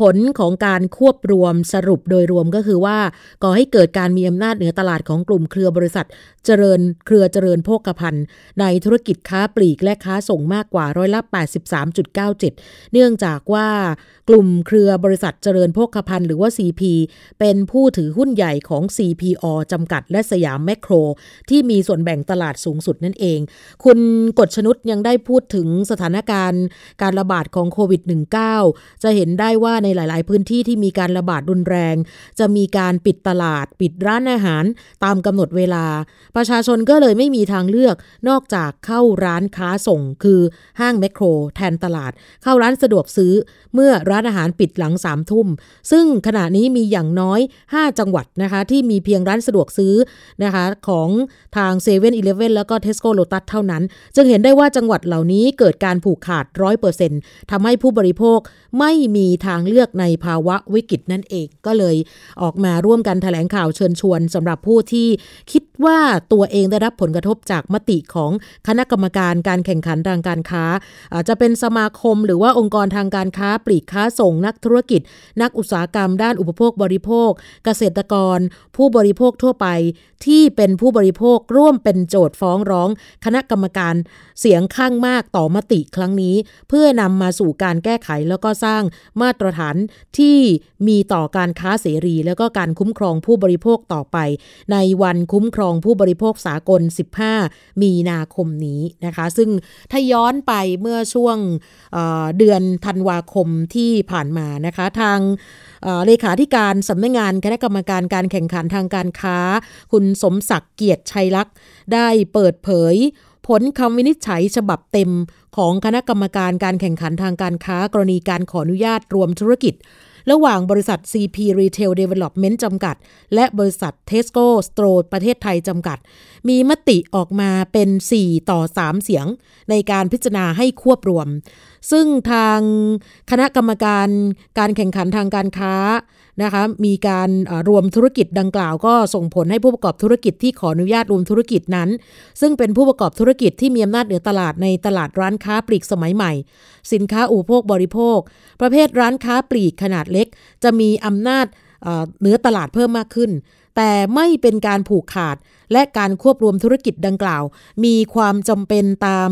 ผลของการควบรวมสรุปโดยรวมก็คือว่าก่อให้เกิดการมีอำนาจเหนือตลาดของกลุ่มเครือบริษัท เจริญเครือเจริญโภคภัณฑ์ ในธุรกิจค้าปลีกและค้าส่งมากกว่าร้อยละ 83.97 เนื่องจากว่ากลุ่มเครือบริษัทเจริญโภคภัณฑ์หรือว่า CP เป็นผู้ถือหุ้นใหญ่ของ CPO จำกัดและสยามแมคโคร ที่มีส่วนแบ่งตลาดสูงสุดนั่นเอง คุณกฎชนุษยังได้พูดถึงสถานการณ์การระบาดของโควิด -19 จะเห็นได้ว่าในในหลาย ๆ พื้นที่ที่มีการระบาดรุนแรง จะมีการปิดตลาด ปิดร้านอาหาร ตามกำหนดเวลา ประชาชนก็เลยไม่มีทางเลือก นอกจากเข้าร้านค้าส่ง คือห้างแมคโคร แทนตลาด เข้าร้านสะดวกซื้อ เมื่อร้านอาหารปิดหลังสามทุ่ม ซึ่งขณะนี้มีอย่างน้อย 5 จังหวัดนะคะ ที่มีเพียงร้านสะดวกซื้อนะคะของทาง7 e เ e ่ e อแล้วก็ Tesco Lotus เท่านั้น จึงเห็นได้ว่าจังหวัดเหล่านี้เกิดการผูกขาด100%ทำให้ผู้บริโภคไม่มีทางเลือกือกในภาวะวิกฤตนั่นเอง ก็เลยออกมาร่วมกันถแถลงข่าวเชิญชวนสำหรับผู้ที่คิด ว่าตัวเองได้รับผลกระทบจากมติของคณะกรรมการการแข่งขันทางการค้าจะเป็นสมาคมหรือว่าองค์กรทางการค้าปลีกค้าส่งนักธุรกิจ นักอุตสาหกรรมด้านอุปโภคบริโภค เกษตรกร ผู้บริโภคทั่วไป ที่เป็นผู้บริโภคร่วมเป็นโจทย์ฟ้องร้อง คณะกรรมการเสียงข้างมากต่อมติครั้งนี้ เพื่อนำมาสู่การแก้ไขแล้วก็สร้างมาตรฐานที่มีต่อการค้าเสรี แล้วก็การคุ้มครองผู้บริโภคต่อไป ในวันคุ้มครององผู้บริโภคสากล 15 มีนาคมนี้นะคะ ซึ่งถ้าย้อนไปเมื่อช่วงเเดือนธันวาคมที่ผ่านมานะคะ ทางเลขาธิการสำนักงงานคณะกรรมการการแข่งขันทางการค้า คุณสมศักดิ์เกียรติชัยลักษณ์ได้เปิดเผย ผลคำวินิจฉัยฉบับเต็มของคณะกรรมการการแข่งขันทางการค้ากรณีการขออนุญาตรวมธุรกิจ ระหว่างบริษัท CP Retail Development จำกัด และบริษัท Tesco Store ประเทศไทยจำกัด มีมติออกมาเป็น 4 ต่อ 3 เสียง ในการพิจารณาให้ควบรวม ซึ่งทางคณะกรรมการการแข่งขันทางการค้า นะคะมีการรวมธุรกิจดังกล่าวก็ส่งผลให้ผู้ประกอบธุรกิจที่ขออนุญาตรวมธุรกิจนั้น ซึ่งเป็นผู้ประกอบธุรกิจที่มีอำนาจเหนือตลาดในตลาดร้านค้าปลีกสมัยใหม่ สินค้าอุปโภคบริโภค ประเภทร้านค้าปลีกขนาดเล็ก จะมีอำนาจเหนือตลาดเพิ่มมากขึ้น แต่ไม่เป็นการผูกขาด และการควบรวมธุรกิจดังกล่าว มีความจำเป็นตาม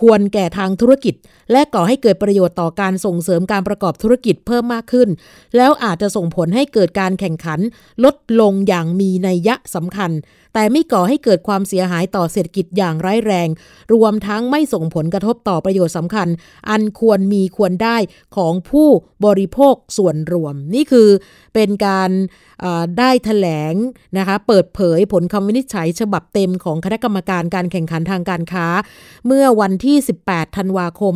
ควรแก่ทางธุรกิจ และก่อให้เกิดประโยชน์ต่อการส่งเสริมการประกอบธุรกิจเพิ่มมากขึ้น แล้วอาจจะส่งผลให้เกิดการแข่งขันลดลงอย่างมีนัยยะสำคัญ แต่ไม่ก่อให้เกิดความเสียหายต่อเศรษฐกิจอย่างร้ายแรง รวมทั้งไม่ส่งผลกระทบต่อประโยชน์สำคัญ อันควรมีควรได้ของผู้บริโภคส่วนรวม นี่คือเป็นการได้ถแถลงนะคะเปิดเผยผลคำวินิจฉัยฉบับเต็มของคณะกรรมการการแข่งขันทางการค้า เมื่อวันที่ 18 ธันวาคม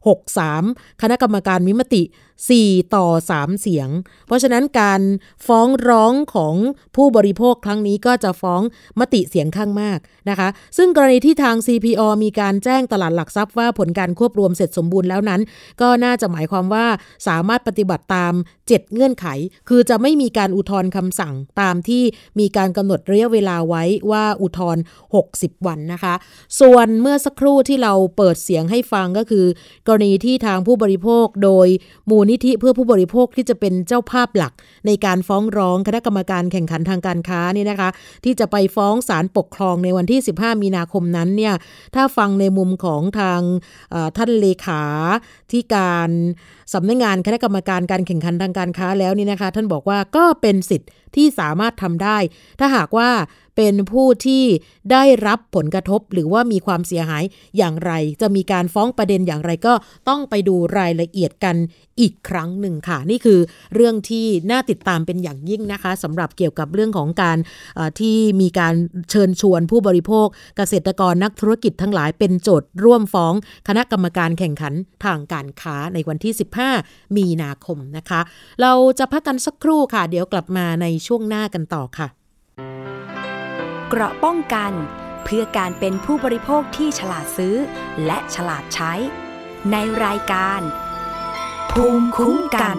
2563 คณะกรรมการมิมติ 4 ต่อ 3 เสียง เพราะฉะนั้นการฟ้องร้องของผู้บริโภคครั้งนี้ก็จะฟ้องมติเสียงข้างมากนะคะ ซึ่งกรณีที่ทาง CPO มีการแจ้งตลาดหลักทรัพย์ว่าผลการควบรวมเสร็จสมบูรณ์แล้วนั้น ก็น่าจะหมายความว่าสามารถปฏิบัติตาม 7 เงื่อนไข คือจะไม่มีการอุทธรณ์คำสั่งตามที่มีการกำหนดระยะเวลาไว้ว่าอุทธรณ์60 วันนะคะ ส่วนเมื่อสักครู่ที่เราเปิดเสียงให้ฟังก็คือ กรณีที่ทางผู้บริโภคโดยมูลนิธิเพื่อผู้บริโภคที่จะเป็นเจ้าภาพหลัก ในการฟ้องร้องคณะกรรมการแข่งขันทางการค้านี่นะคะ ที่จะไปฟ้องศาลปกครองในวันที่ 15 มีนาคมนั้นเนี่ยถ้าฟังในมุมของทางท่านเลขาที่การสำนักงงานคณะกรรมการการแข่งขันทางการค้าแล้วนี่นะคะ ท่านบอกว่าก็เป็นสิทธิ์ ที่สามารถทำได้ ถ้าหากว่าเป็นผู้ที่ได้รับผลกระทบหรือว่ามีความเสียหายอย่างไร จะมีการฟ้องประเด็นอย่างไรก็ต้องไปดูรายละเอียดกันอีกครั้งหนึ่งค่ะ นี่คือเรื่องที่น่าติดตามเป็นอย่างยิ่งนะคะสำหรับเกี่ยวกับเรื่องของการที่มีการเชิญชวนผู้บริโภค เกษตรกรนักธุรกิจทั้งหลายเป็นโจทย์ร่วมฟ้อง คณะกรรมการแข่งขันทางการค้าในวันที่ 15 มีนาคมนะคะ เราจะพักกันสักครู่ค่ะ เดี๋ยวกลับมาในช่วงหน้ากันต่อค่ะ เกราะป้องกันเพื่อการเป็นผู้บริโภคที่ฉลาดซื้อ และฉลาดใช้ ในรายการ ภูมิคุ้มกัน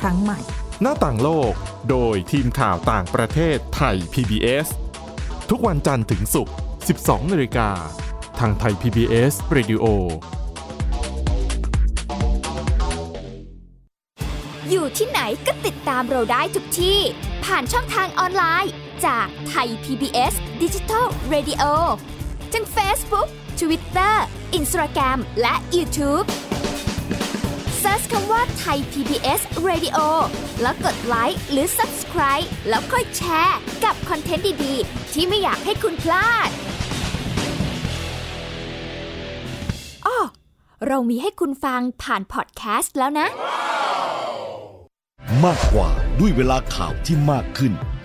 ครั้งใหม่ หน้าต่างโลก โดยทีมข่าวต่างประเทศไทย PBS ทุกวันจันทร์ถึงศุกร์ 12 นาฬิกา ทางไทย PBS Radio อยู่ที่ไหนก็ติดตามเราได้ทุกที่ ผ่านช่องทางออนไลน์ จากไทย PBS Digital Radio ทั้ง Facebook Twitter Instagram และ YouTube Search คำว่าไทย PBS Radio แล้วกดไลค์หรือ Subscribe แล้วค่อยแชร์ กับคอนเทนต์ดีๆ ที่ไม่อยากให้คุณพลาดอ้อเรามีให้คุณฟังผ่านพอดแคสต์แล้วนะ มากกว่าด้วยเวลาข่าวที่มากขึ้น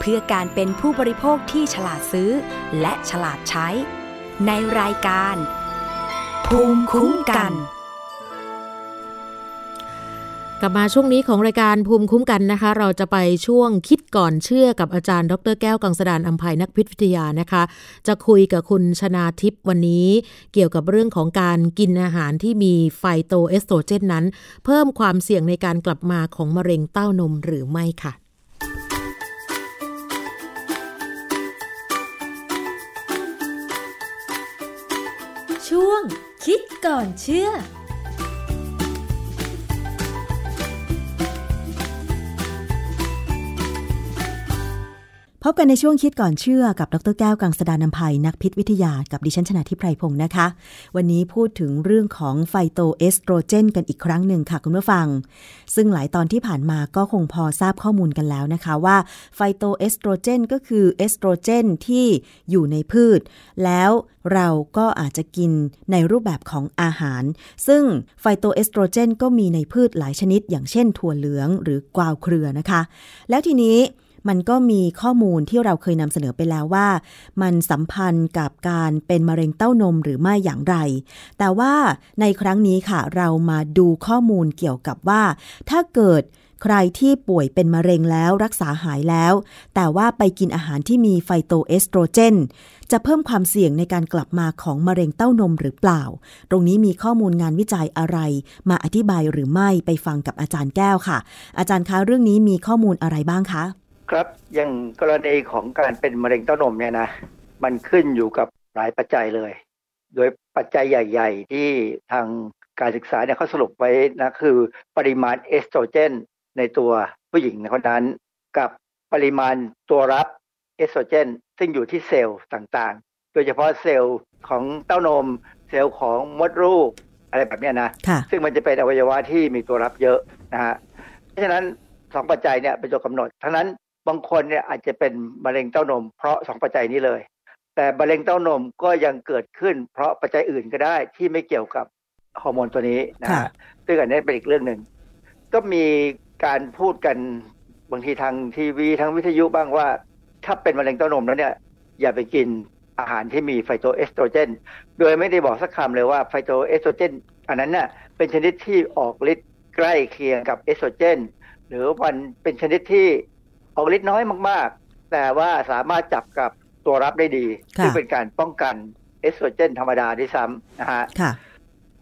เพื่อการเป็นผู้บริโภคที่ฉลาดซื้อ และฉลาดใช้ ในรายการ ภูมิคุ้มกัน กลับมาช่วงนี้ของรายการภูมิคุ้มกันนะคะ เราจะไปช่วงคิดก่อนเชื่อกับอาจารย์ ดรแก้วกังสดานอัมภัยนักพิษวิทยานะคะ จะคุยกับคุณชนาทิพย์วันนี้ เกี่ยวกับเรื่องของการกินอาหารที่มีไฟโตเอสโตรเจนนั้น เพิ่มความเสี่ยงในการกลับมาของมะเร็งเต้านมหรือไม่ค่ะ คิดก่อนเชื่อ พบกันในช่วงคิดก่อนเชื่อกับดรแก้วกังสดาลอำไพนักพิษวิทยากับดิฉันชนะทิพไพรพงศ์นะคะ วันนี้พูดถึงเรื่องของไฟโตเอสโตรเจนกันอีกครั้งหนึ่งค่ะคุณผู้ฟัง ซึ่งหลายตอนที่ผ่านมาก็คงพอทราบข้อมูลกันแล้วนะคะว่าไฟโตเอสโตรเจนก็คือเอสโตรเจนที่อยู่ในพืช แล้วเราก็อาจจะกินในรูปแบบของอาหาร ซึ่งไฟโตเอสโตรเจนก็มีในพืชหลายชนิด อย่างเช่นถั่วเหลืองหรือกวาวเครือนะคะ แล้วทีนี้ มันก็มีข้อมูลที่เราเคยนำเสนอไปแล้วว่า มันสัมพันธ์กับการเป็นมะเร็งเต้านมหรือไม่อย่างไร แต่ว่าในครั้งนี้ค่ะ เรามาดูข้อมูลเกี่ยวกับว่า ถ้าเกิดใครที่ป่วยเป็นมะเร็งแล้วรักษาหายแล้ว แต่ว่าไปกินอาหารที่มีไฟโตเอสโตรเจน จะเพิ่มความเสี่ยงในการกลับมาของมะเร็งเต้านมหรือเปล่า ตรงนี้มีข้อมูลงานวิจัยอะไร มาอธิบายหรือไม่ไปฟังกับอาจารย์แก้วค่ะ อาจารย์คะเรื่องนี้มีข้อมูลอะไรบ้างคะ ครับอย่างกรณีของการเป็นมะเร็งเต้านมเนี่ยนะมันขึ้นอยู่กับหลายปัจจัยเลย โดยปัจจัยใหญ่ ๆ ที่ทางการศึกษาเนี่ยเขาสรุปไว้นะคือปริมาณเอสโตรเจนในตัวผู้หญิงคนนั้น กับปริมาณตัวรับเอสโตรเจนซึ่งอยู่ที่เซลล์ต่างๆ โดยเฉพาะเซลล์ของเต้านม เซลล์ของมดลูกอะไรแบบเนี้ยนะ ซึ่งมันจะเป็นอวัยวะที่มีตัวรับเยอะนะฮะเพราะฉะนั้นสองปัจจัยเนี่ยเป็นตัวกำหนดทั้งนั้น บางคนเนี่ยอาจจะเป็นมะเร็งเต้านม เพราะสองปัจจัยนี้เลย แต่มะเร็งเต้านมก็ยังเกิดขึ้น เพราะปัจจัยอื่นก็ได้ที่ไม่เกี่ยวกับฮอร์โมนตัวนี้นะฮะซึ่งอันนี้เป็นอีกเรื่องหนึ่งก็มีการพูดกันบางทีทางทีวีทางวิทยุบ้างว่า ถ้าเป็นมะเร็งเต้านมแล้วเนี่ย อย่าไปกินอาหารที่มีไฟโตเอสโตรเจน โดยไม่ได้บอกสักคำเลยว่าไฟโตเอสโตรเจน อันนั้นน่ะเป็นชนิดที่ออกฤทธิ์ใกล้เคียงกับเอสโตรเจน หรือมันเป็นชนิดที่ ออกฤทธิ์น้อยมากๆ แต่ว่าสามารถจับกับตัวรับได้ดี ซึ่งเป็นการป้องกันเอสโตรเจนธรรมดาด้วยซ้ำนะฮะ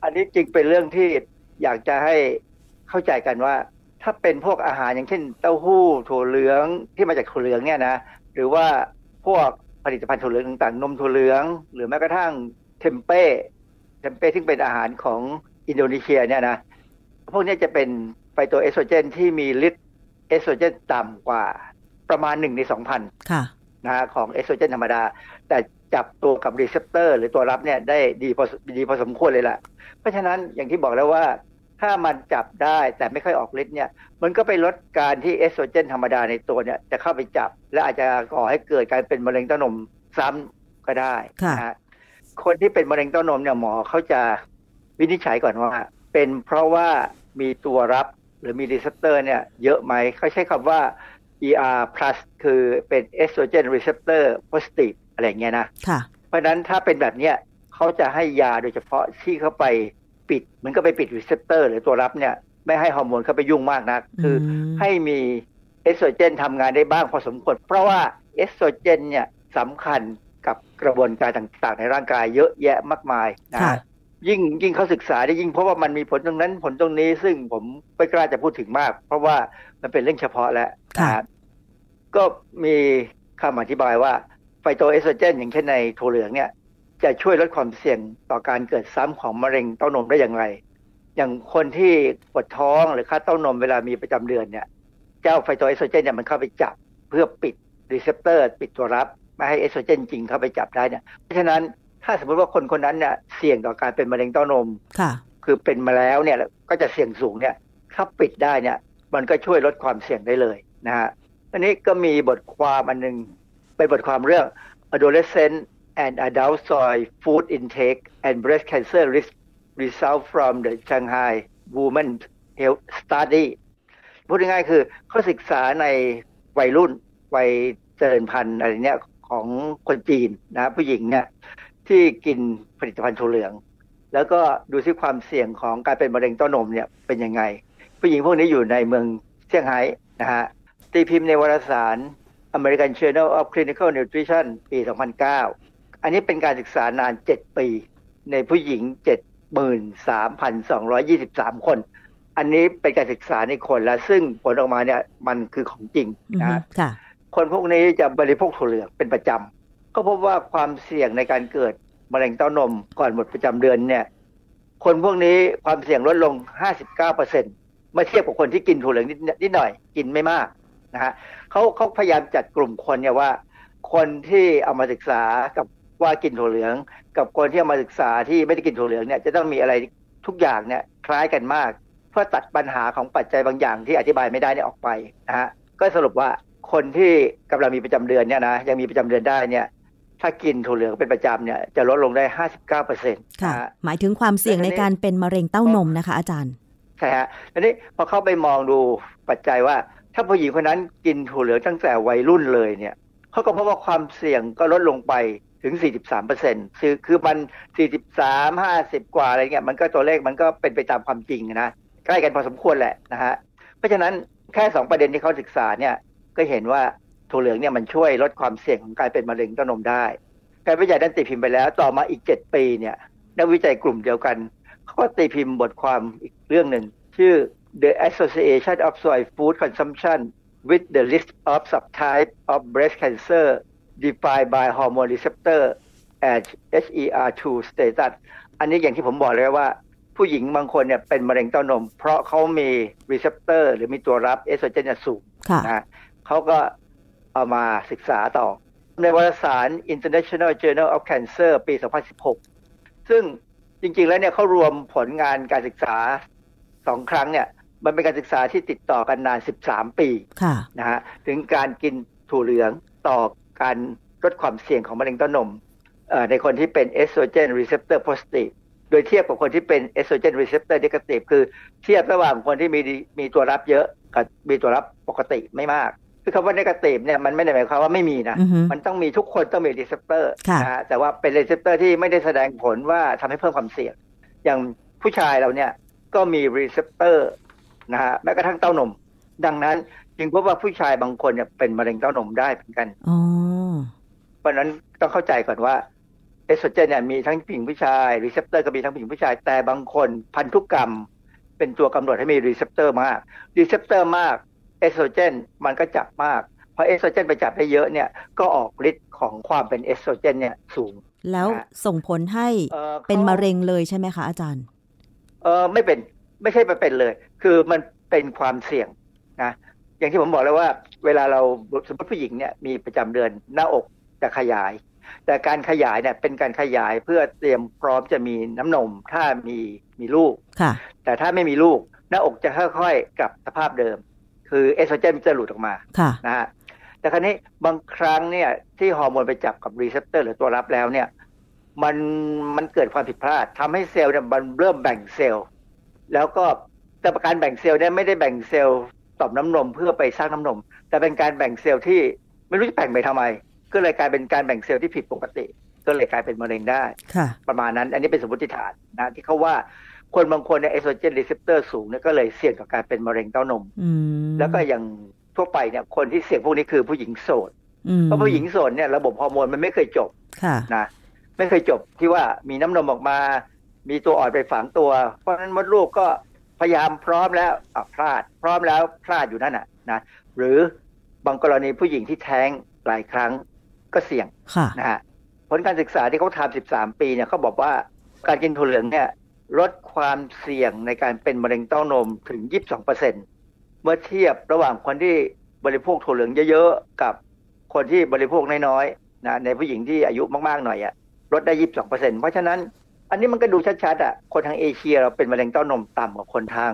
อันนี้จึงเป็นเรื่องที่อยากจะให้เข้าใจกันว่า ถ้าเป็นพวกอาหารอย่างเช่น เต้าหู้ถั่วเหลืองที่มาจากถั่วเหลืองเนี่ยนะ หรือว่าพวกผลิตภัณฑ์ถั่วเหลืองต่างๆ นมถั่วเหลือง หรือแม้กระทั่งเทมเป้เทมเป้ที่เป็นอาหารของอินโดนีเซียเนี่ยนะพวกนี้จะเป็นไฟโตเอสโตรเจนที่มีฤทธิ์เอสโตรเจนต่ำกว่า ประมาณหนึ่งในสองพันค่ะนะฮะของเอสโตรเจนธรรมดา แต่จับตัวกับ receptor หรือตัวรับเนี่ยได้ดีพอดีพอสมควรเลยแหละเพราะฉะนั้นอย่างที่บอกแล้วว่า ถ้ามันจับได้แต่ไม่ค่อยออกฤทธิ์เนี่ยมันก็ไปลดการที่เอสโตรเจนธรรมดาในตัวเนี่ยจะเข้าไปจับ และอาจจะก่อให้เกิดการเป็นมะเร็งเต้านมซ้ำก็ได้นะฮะคนที่เป็นมะเร็งเต้านมเนี่ยหมอเขาจะวินิจฉัยก่อนว่า เป็นเพราะว่ามีตัวรับหรือมีรีเซพเตอร์เนี่ยเยอะไหมเขาใช้คำว่า ER plus คือเป็น estrogen receptor positive อะไรเงี้ยนะค่ะเพราะนั้นถ้าเป็นแบบเนี้ยเขาจะให้ยาโดยเฉพาะที่เขาไปปิดมันก็ไปปิด receptor หรือตัวรับเนี่ย ไม่ให้ฮอร์โมนเข้าไปยุ่งมากนักคือให้มีเอสโตรเจนทำงานได้บ้างพอสมควร เพราะว่าเอสโตรเจนเนี่ยสำคัญกับกระบวนการต่างๆ ในร่างกายเยอะแยะมากมายนะ ยิ่งยิ่งเขาศึกษาได้ยิ่งเพราะว่ามันมีผลตรงนั้นผลตรงนี้ ซึ่งผมไม่กล้าจะพูดถึงมาก เพราะว่ามันเป็นเรื่องเฉพาะแล้วนะก็มีคำอธิบายว่าไฟโตเอสโตรเจน อย่างเช่นในถั่วเหลืองเนี่ย จะช่วยลดความเสี่ยงต่อการเกิดซ้ำของมะเร็งเต้านมได้อย่างไร อย่างคนที่ปวดท้องหรือคัดเต้านมเวลามีประจำเดือนเนี่ย เจ้าไฟโตเอสโตรเจนเนี่ยมันเข้าไปจับเพื่อปิด receptor ปิดตัวรับ ไม่ให้เอสโตรเจนจริงเข้าไปจับได้เนี่ยเพราะฉะนั้น ถ้าสมมติว่าคนคนนั้นเนี่ยเสี่ยงต่อการเป็นมะเร็งเต้านมค่ะ คือเป็นมาแล้วเนี่ยก็จะเสี่ยงสูงเนี่ยถ้าปิดได้เนี่ย มันก็ช่วยลดความเสี่ยงได้เลยนะฮะอันนี้ก็มีบทความอันหนึ่งเป็นบทความเรื่อง adolescent and adult soy food intake and breast cancer risk result from the Shanghai Women Health Study พูดง่ายๆคือเขาศึกษาในวัยรุ่นวัยเจริญพันธุ์อะไรเนี้ยของคนจีนนะผู้หญิงเนี่ย ที่กินผลิตภัณฑ์ถั่วเหลือง แล้วก็ดูซิความเสี่ยงของการเป็นมะเร็งเต้านมเนี่ยเป็นยังไง ผู้หญิงพวกนี้อยู่ในเมืองเซี่ยงไฮ้นะฮะตีพิมพ์ในวารสาร American Journal of Clinical Nutrition ปี 2009 อันนี้เป็นการศึกษานาน 7 ปี ในผู้หญิง 73,223 คน อันนี้เป็นการศึกษาในคนแล้วซึ่งผลออกมาเนี่ยมันคือของจริงนะค่ะคนพวกนี้จะบริโภคถั่วเหลืองเป็นประจำ ก็พบว่าความเสี่ยงในการเกิดมะเร็งเต้านมก่อนหมดประจำเดือนเนี่ย คนพวกนี้ความเสี่ยงลดลง 59%เมื่อเทียบกับคนที่กินถั่วเหลืองนิดหน่อย กินไม่มากนะฮะเขาเขาพยายามจัดกลุ่มคนเนี่ยว่า คนที่เอามาศึกษากับว่ากินถั่วเหลือง กับคนที่เอามาศึกษาที่ไม่ได้กินถั่วเหลืองเนี่ยจะต้องมีอะไรทุกอย่างเนี่ยคล้ายกันมาก เพื่อตัดปัญหาของปัจจัยบางอย่างที่อธิบายไม่ได้เนี่ยออกไปนะฮะก็สรุปว่าคนที่กำลังมีประจำเดือนเนี่ยนะยังมีประจำเดือนได้เนี่ย ถ้ากินถั่วเหลืองเป็นประจำเนี่ยจะลดลงได้ 59เปอร์เซ็นต์ค่ะ หมายถึงความเสี่ยงในการเป็นมะเร็งเต้านมนะคะอาจารย์ ใช่ฮะทีนี้พอเข้าไปมองดูปัจจัยว่า ถ้าผู้หญิงคนนั้นกินถั่วเหลืองตั้งแต่วัยรุ่นเลยเนี่ยเขาก็พบว่าความเสี่ยงก็ลดลงไปถึง 43เปอร์เซ็นต์คือคือมัน 43 50 กว่าอะไรเงี้ยมันก็ตัวเลขมันก็เป็นไปตามความจริงนะ ใกล้กันพอสมควรแหละนะฮะ เพราะฉะนั้นแค่ 2 ประเด็นที่เขาศึกษาเนี่ยก็เห็นว่า ถั่วเหลืองเนี่ยมันช่วยลดความเสี่ยงของการเป็นมะเร็งเต้านมได้การวิจัยนั้นตีพิมพ์ไปแล้ว ต่อมาอีก7ปีเนี่ยนักวิจัยกลุ่มเดียวกันเขาก็ตีพิมพ์บทความอีกเรื่องหนึ่ง ชื่อ The Association of Soy Food Consumption with the Risk of Subtype of Breast Cancer Defined by Hormone Receptor and HER2 Status อันนี้อย่างที่ผมบอกเลยว่า ผู้หญิงบางคนเนี่ยเป็นมะเร็งเต้านม เพราะเขามี receptor หรือมีตัวรับเอสโตรเจนสูงค่ะนะเขาก็ เอามาศึกษาต่อ ในวารสาร International Journal of Cancer ปี 2016 ซึ่งจริงๆแล้วเนี่ยเขารวมผลงานการศึกษาสองครั้งเนี่ย มันเป็นการศึกษาที่ติดต่อกันนาน 13 ปีค่ะนะฮะถึงการกินถั่วเหลืองต่อการลดความเสี่ยงของมะเร็งเต้านมเอ่อในคนที่เป็น estrogen receptor positive โดยเทียบกับคนที่เป็น estrogen receptor negative คือเทียบระหว่างคนที่มีมีตัวรับเยอะกับมีตัวรับปกติไม่มาก คือคำว่า negative เนี่ยมันไม่ได้หมายความว่าไม่มีนะอือฮึมันต้องมีทุกคนต้องมี receptor ค่ะนะฮะแต่ว่าเป็น receptor ที่ไม่ได้แสดงผลว่าทำให้เพิ่มความเสี่ยง อย่างผู้ชายเราเนี่ยก็มี receptor นะฮะแม้กระทั่งเต้านม ดังนั้นจึงพบว่าผู้ชายบางคนเนี่ยเป็นมะเร็งเต้านมได้เหมือนกันอ๋อเพราะฉะนั้นต้องเข้าใจก่อนว่าเอสโตรเจนเนี่ยมีทั้งผู้หญิงผู้ชาย receptor ก็มีทั้งผู้หญิงผู้ชายแต่บางคนพันธุกรรม เป็นตัวกำหนดให้มี receptor มาก receptor มาก เอสโตรเจนมันก็จับมากพอเอสโตรเจนไปจับได้เยอะเนี่ยก็ออกฤทธิ์ของความเป็นเอสโตรเจนเนี่ยสูง แล้วส่งผลให้เอ่อเป็นมะเร็งเลยใช่ไหมคะอาจารย์ เออไม่เป็นไม่ใช่ไปเป็นเลย คือมันเป็นความเสี่ยงนะอย่างที่ผมบอกแล้วว่า เวลาเราสมมติผู้หญิงเนี่ยมีประจำเดือนหน้าอกจะขยาย แต่การขยายเนี่ยเป็นการขยายเพื่อเตรียมพร้อมจะมีน้ำนม ถ้ามีมีลูกค่ะแต่ถ้าไม่มีลูก หน้าอกจะค่อยๆกลับสภาพเดิม คือเอสโตรเจนจะหลุดออกมาค่ะนะฮะแต่คราวนี้บางครั้งเนี่ยที่ฮอร์โมนไปจับกับ receptor หรือตัวรับแล้วเนี่ยมันมันเกิดความผิดพลาดทำให้เซลล์เนี่ยมันเริ่มแบ่งเซลล์ แล้วก็แต่การแบ่งเซลล์เนี่ยไม่ได้แบ่งเซลล์ต่อมน้ำนมเพื่อไปสร้างน้ำนม แต่เป็นการแบ่งเซลล์ที่ไม่รู้จะแบ่งไปทำไม ก็เลยกลายเป็นการแบ่งเซลล์ที่ผิดปกติ ก็เลยกลายเป็นมะเร็งได้ค่ะประมาณนั้น อันนี้เป็นสมมติฐานนะที่เขาว่า คนบางคนเนี่ย estrogen receptor สูงเนี่ยก็เลยเสี่ยงต่อการเป็นมะเร็งเต้านมอืมแล้วก็อย่างทั่วไปเนี่ยคนที่เสี่ยงพวกนี้คือผู้หญิงโสดอืมเพราะผู้หญิงโสดเนี่ยระบบฮอร์โมนมันไม่เคยจบค่ะนะไม่เคยจบที่ว่ามีน้ำนมออกมา มีตัวอ่อนไปฝังตัว เพราะฉะนั้นมดลูกก็พยายามพร้อมแล้วอะพลาด พร้อมแล้วพลาดอยู่นั่นน่ะนะหรือบางกรณีผู้หญิงที่แท้งหลายครั้งก็เสี่ยงค่ะนะฮะผลการศึกษาที่เขาทำ 13 ปีเนี่ยเขาบอกว่าการกินถั่วเหลืองเนี่ย ลดความเสี่ยงในการเป็นมะเร็งเต้านมถึง 22เปอร์เซ็นเมื่อเทียบระหว่างคนที่บริโภคถั่วเหลืองเยอะๆ กับคนที่บริโภคน้อยๆนะในผู้หญิงที่อายุมากๆหน่อยอะลดได้ 22เปอร์เซ็นเพราะฉะนั้นอันนี้มันก็ดูชัดๆอะคนทางเอเชียเราเป็นมะเร็งเต้านมต่ำกว่าคนทาง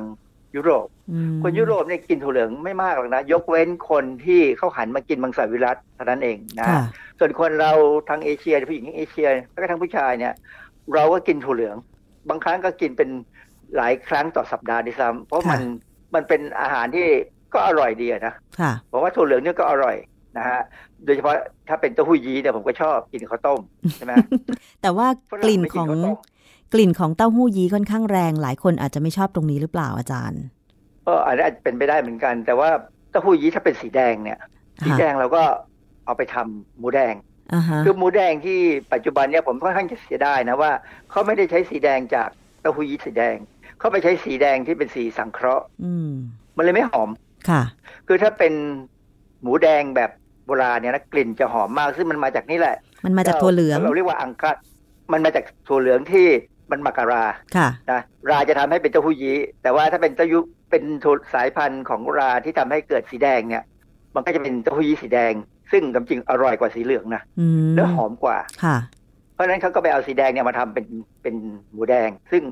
ยุโรปอืมคนยุโรปเนี่ยกินถั่วเหลืองไม่มากหรอกนะ ยกเว้นคนที่เขาหันมากินมังสวิรัตเท่านั้นเองนะค่ะส่วนคนเราทางเอเชียผู้หญิงเอเชียแล้วก็ทั้งผู้ชายเนี่ย เราก็กินถั่วเหลือง บางครั้งก็กินเป็นหลายครั้งต่อสัปดาห์ด้วยซ้ำเพราะมันมันเป็นอาหารที่ก็อร่อยดีอะนะค่ะบอกว่าถั่วเหลืองเนี่ยก็อร่อยนะฮะโดยเฉพาะถ้าเป็นเต้าหู้ยี้เนี่ยผมก็ชอบกินกับข้าวต้มใช่ไหมแต่ว่ากลิ่นของกลิ่นของเต้าหู้ยี้ค่อนข้างแรงหลายคนอาจจะไม่ชอบตรงนี้หรือเปล่าอาจารย์ก็อาจจะเป็นไปได้เหมือนกัน แต่ว่าเต้าหู้ยี้ถ้าเป็นสีแดงเนี่ย สีแดงเราก็เอาไปทำหมูแดงอ่าฮะ คือหมูแดงที่ปัจจุบันเนี่ยผมค่อนข้างจะเสียดายนะว่าเขาไม่ได้ใช้สีแดงจากเต้าหู้ยี้สีแดงเขาไปใช้สีแดงที่เป็นสีสังเคราะห์อืมมันเลยไม่หอมค่ะ คือถ้าเป็นหมูแดงแบบโบราณเนี่ยนะกลิ่นจะหอมมากซึ่งมันมาจากนี่แหละ มันมาจากถั่วเหลืองเราเรียกว่าอังกัดมันมาจากถั่วเหลืองที่มันหมักกับราค่ะนะราจะทำให้เป็นเต้าหู้ยี้แต่ว่าถ้าเป็นเต้ายุเป็นถั่วสายพันธุ์ของราที่ทำให้เกิดสีแดงเนี่ย มันก็จะเป็นเต้าหู้ยี้สีแดง ซึ่งจริงๆอร่อยกว่าสีเหลืองนะอืมแล้วหอมกว่าค่ะ เพราะฉะนั้นเขาก็ไปเอาสีแดงเนี่ยมาทำเป็นเป็นหมูแดง ซึ่ง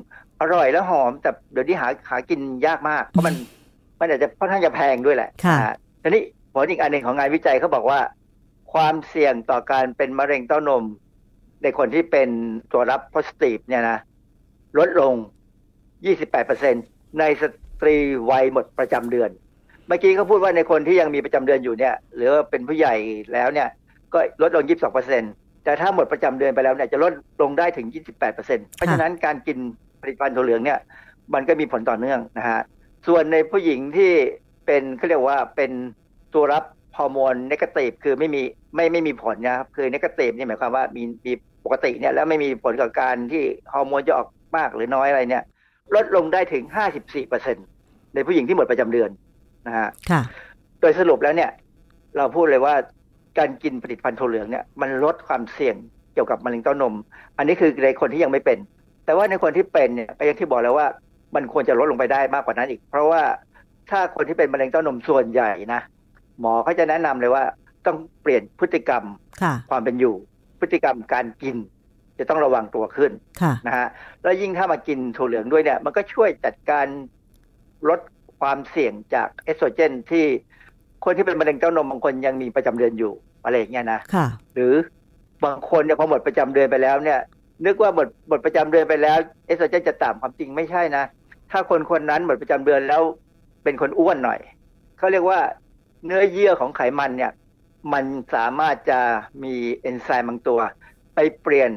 อร่อยแล้วหอมแต่เดี๋ยวนี้หาหากินยากมาก เพราะมันมันอาจจะค่อนข้างจะแพงด้วยแหละค่ะนฮทีนี้ผลอีกอันหนึ่งของงานวิจัยเขาบอกว่า ความเสี่ยงต่อการเป็นมะเร็งเต้านม ในคนที่เป็นตัวรับ positive เนี่ยนะลดลง 28%ในสตรีวัยหมดประจำเดือน เมื่อกี้เขาพูดว่าในคนที่ยังมีประจำเดือนอยู่เนี่ยหรือว่าเป็นผู้ใหญ่แล้วเนี่ยก็ลดลง 22%แต่ถ้าหมดประจำเดือนไปแล้วเนี่ยจะลดลงได้ถึง 28%เพราะฉะนั้นการกินผลิตภัณฑ์ถั่วเหลืองเนี่ยมันก็มีผลต่อเนื่องนะฮะส่วนในผู้หญิงที่เป็นเขาเรียกว่าเป็นตัวรับฮอร์โมน negative คือไม่มีไม่ไม่มีผลนะครับคือ negative นี่หมายความว่ามีมีปกติเนี่ยแล้วไม่มีผลกับการที่ฮอร์โมนจะออกมากหรือน้อยอะไรเนี่ยลดลงได้ถึง 54%ในผู้หญิงที่หมดประจำเดือน นะฮะค่ะโดยสรุปแล้วเนี่ย เราพูดเลยว่าการกินผลิตภัณฑ์ถั่วเหลืองเนี่ยมันลดความเสี่ยงเกี่ยวกับมะเร็งเต้านม อันนี้คือในคนที่ยังไม่เป็น แต่ว่าในคนที่เป็นเนี่ยก็อย่างที่บอกแล้วว่า มันควรจะลดลงไปได้มากกว่านั้นอีก เพราะว่าถ้าคนที่เป็นมะเร็งเต้านมส่วนใหญ่นะหมอเขาจะแนะนำเลยว่าต้องเปลี่ยนพฤติกรรมค่ะความเป็นอยู่ พฤติกรรมการกิน จะต้องระวังตัวขึ้นค่ะนะฮะแล้วยิ่งถ้ามากินถั่วเหลืองด้วยเนี่ย มันก็ช่วยจัดการลด ความเสี่ยงจากเอสโตรเจนที่คนที่เป็นมะเร็งเต้านมบางคนยังมีประจำเดือนอยู่อะไรอย่างเงี้ยนะค่ะ หรือบางคนเนี่ยพอหมดประจำเดือนไปแล้วเนี่ย นึกว่าหมดหมดประจำเดือนไปแล้วเอสโตรเจนจะต่ำความจริงไม่ใช่นะ ถ้าคนคนนั้นหมดประจำเดือนแล้วเป็นคนอ้วนหน่อยเขาเรียกว่าเนื้อเยื่อของไขมันเนี่ย มันสามารถจะมีเอนไซม์บางตัว ไปเปลี่ยน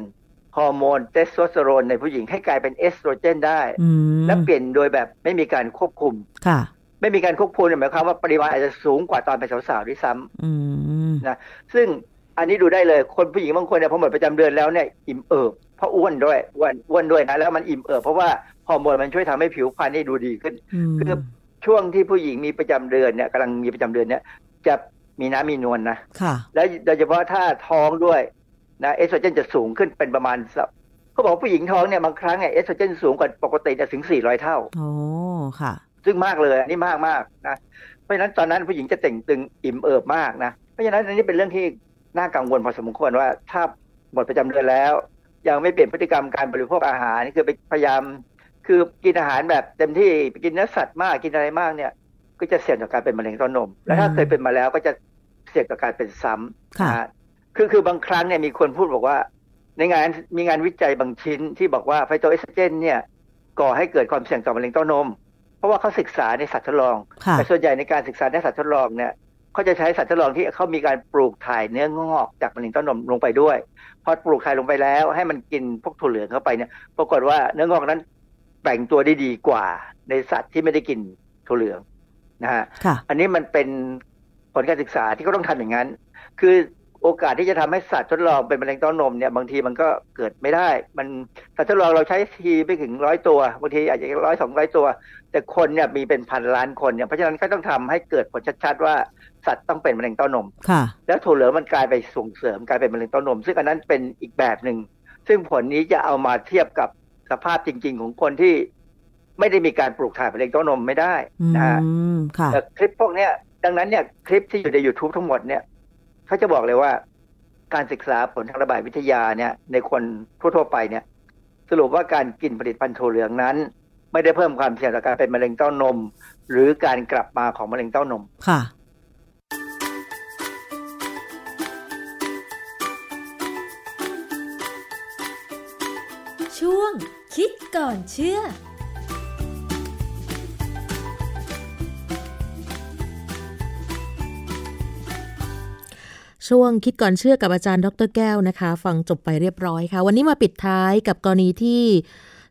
ฮอร์โมนเทสโทสเตอโรนในผู้หญิงให้กลายเป็นเอสโตรเจนได้อืมและเปลี่ยนโดยแบบไม่มีการควบคุม ค่ะ ไม่มีการควบคุมเนี่ยหมายความว่าปริมาณอาจจะสูงกว่าตอนเป็นสาวๆด้วยซ้ำอืมนะซึ่งอันนี้ดูได้เลยคนผู้หญิงบางคนเนี่ยพอหมดประจำเดือนแล้วเนี่ยอิ่มเอิบเพราะอ้วนด้วยอ้วนอ้วนด้วยนะแล้วมันอิ่มเอิบเพราะว่าฮอร์โมนมันช่วยทำให้ผิวพรรณนี่ดูดีขึ้นอืมคือช่วงที่ผู้หญิงมีประจำเดือนเนี่ยกำลังมีประจำเดือนเนี่ยจะมีน้ำมีนวลนะค่ะ และโดยเฉพาะถ้าท้องด้วยนะเอสโตรเจนจะสูงขึ้นเป็นประมาณสักเขาบอกว่าผู้หญิงท้องเนี่ยบางครั้งเนี่ยเอสโตรเจนสูงกว่าปกติจะถึง 400 เท่า โอ้ ค่ะ ซึ่งมากเลยอันนี้มากมากนะเพราะฉะนั้นตอนนั้นผู้หญิงจะเต่งตึงอิ่มเอิบมากนะเพราะฉะนั้นอันนี้เป็นเรื่องที่น่ากังวลพอสมควรว่าถ้าหมดประจำเดือนแล้ว ยังไม่เปลี่ยนพฤติกรรมการบริโภคอาหารนี่คือไปพยายาม คือกินอาหารแบบเต็มที่ไปกินเนื้อสัตว์มากกินอะไรมากเนี่ย ก็จะเสี่ยงต่อการเป็นมะเร็งเต้านม และถ้าเคยเป็นมาแล้วก็จะเสี่ยงต่อการเป็นซ้ำค่ะนะฮะคือคือบางครั้งเนี่ยมีคนพูดบอกว่า ในงานมีงานวิจัยบางชิ้นที่บอกว่าไฟโตเอสโตรเจนเนี่ยก่อให้เกิดความเสี่ยงต่อมะเร็งเต้านม เพราะว่าเขาศึกษาในสัตว์ทดลองค่ะแต่ส่วนใหญ่ในการศึกษาในสัตว์ทดลองเนี่ยเขาจะใช้สัตว์ทดลองที่เขามีการปลูกถ่ายเนื้องอกจากมะเร็งเต้านมลงไปด้วย พอปลูกถ่ายลงไปแล้ว ให้มันกินพวกถั่วเหลืองเข้าไปเนี่ย ปรากฏว่าเนื้องอกนั้นแบ่งตัวได้ดีกว่า ในสัตว์ที่ไม่ได้กินถั่วเหลืองนะฮะค่ะอันนี้มันเป็นผลการศึกษาที่เขาต้องทำอย่างนั้น คือ โอกาสที่จะทำให้สัตว์ทดลองเป็นมะเร็งเต้านมเนี่ยบางทีมันก็เกิดไม่ได้ มันสัตว์ทดลองเราใช้ทีไม่ถึงร้อยตัวบางทีอาจจะร้อยสองร้อยตัว แต่คนเนี่ยมีเป็นพันล้านคนเนี่ยเพราะฉะนั้นก็ต้องทำให้เกิดผลชัดๆว่าสัตว์ต้องเป็นมะเร็งเต้านมค่ะ แล้วถั่วเหลืองมันกลายไปส่งเสริมกลายเป็นมะเร็งเต้านม ซึ่งอันนั้นเป็นอีกแบบหนึ่งซึ่งผลนี้จะเอามาเทียบกับสภาพจริง ๆ ของคนที่ไม่ได้มีการปลูกถ่ายมะเร็งเต้านมไม่ได้อืนะฮะมค่ะแต่คลิปพวกเนี้ยดังนั้นเนี่ยคลิปที่อยู่ใน YouTube ทั้งหมดเนี่ย เขาจะบอกเลยว่า การศึกษาผลทางระบาดวิทยาเนี่ย ในคนทั่วๆไปเนี่ย สรุปว่าการกินผลิตภัณฑ์ถั่วเหลืองนั้น ไม่ได้เพิ่มความเสี่ยงต่อการเป็นมะเร็งเต้านม หรือการกลับมาของมะเร็งเต้านมค่ะช่วงคิดก่อนเชื่อ ช่วงคิดก่อนเชื่อกับอาจารย์ดรแก้วนะคะ ฟังจบไปเรียบร้อยค่ะ วันนี้มาปิดท้ายกับกรณีที่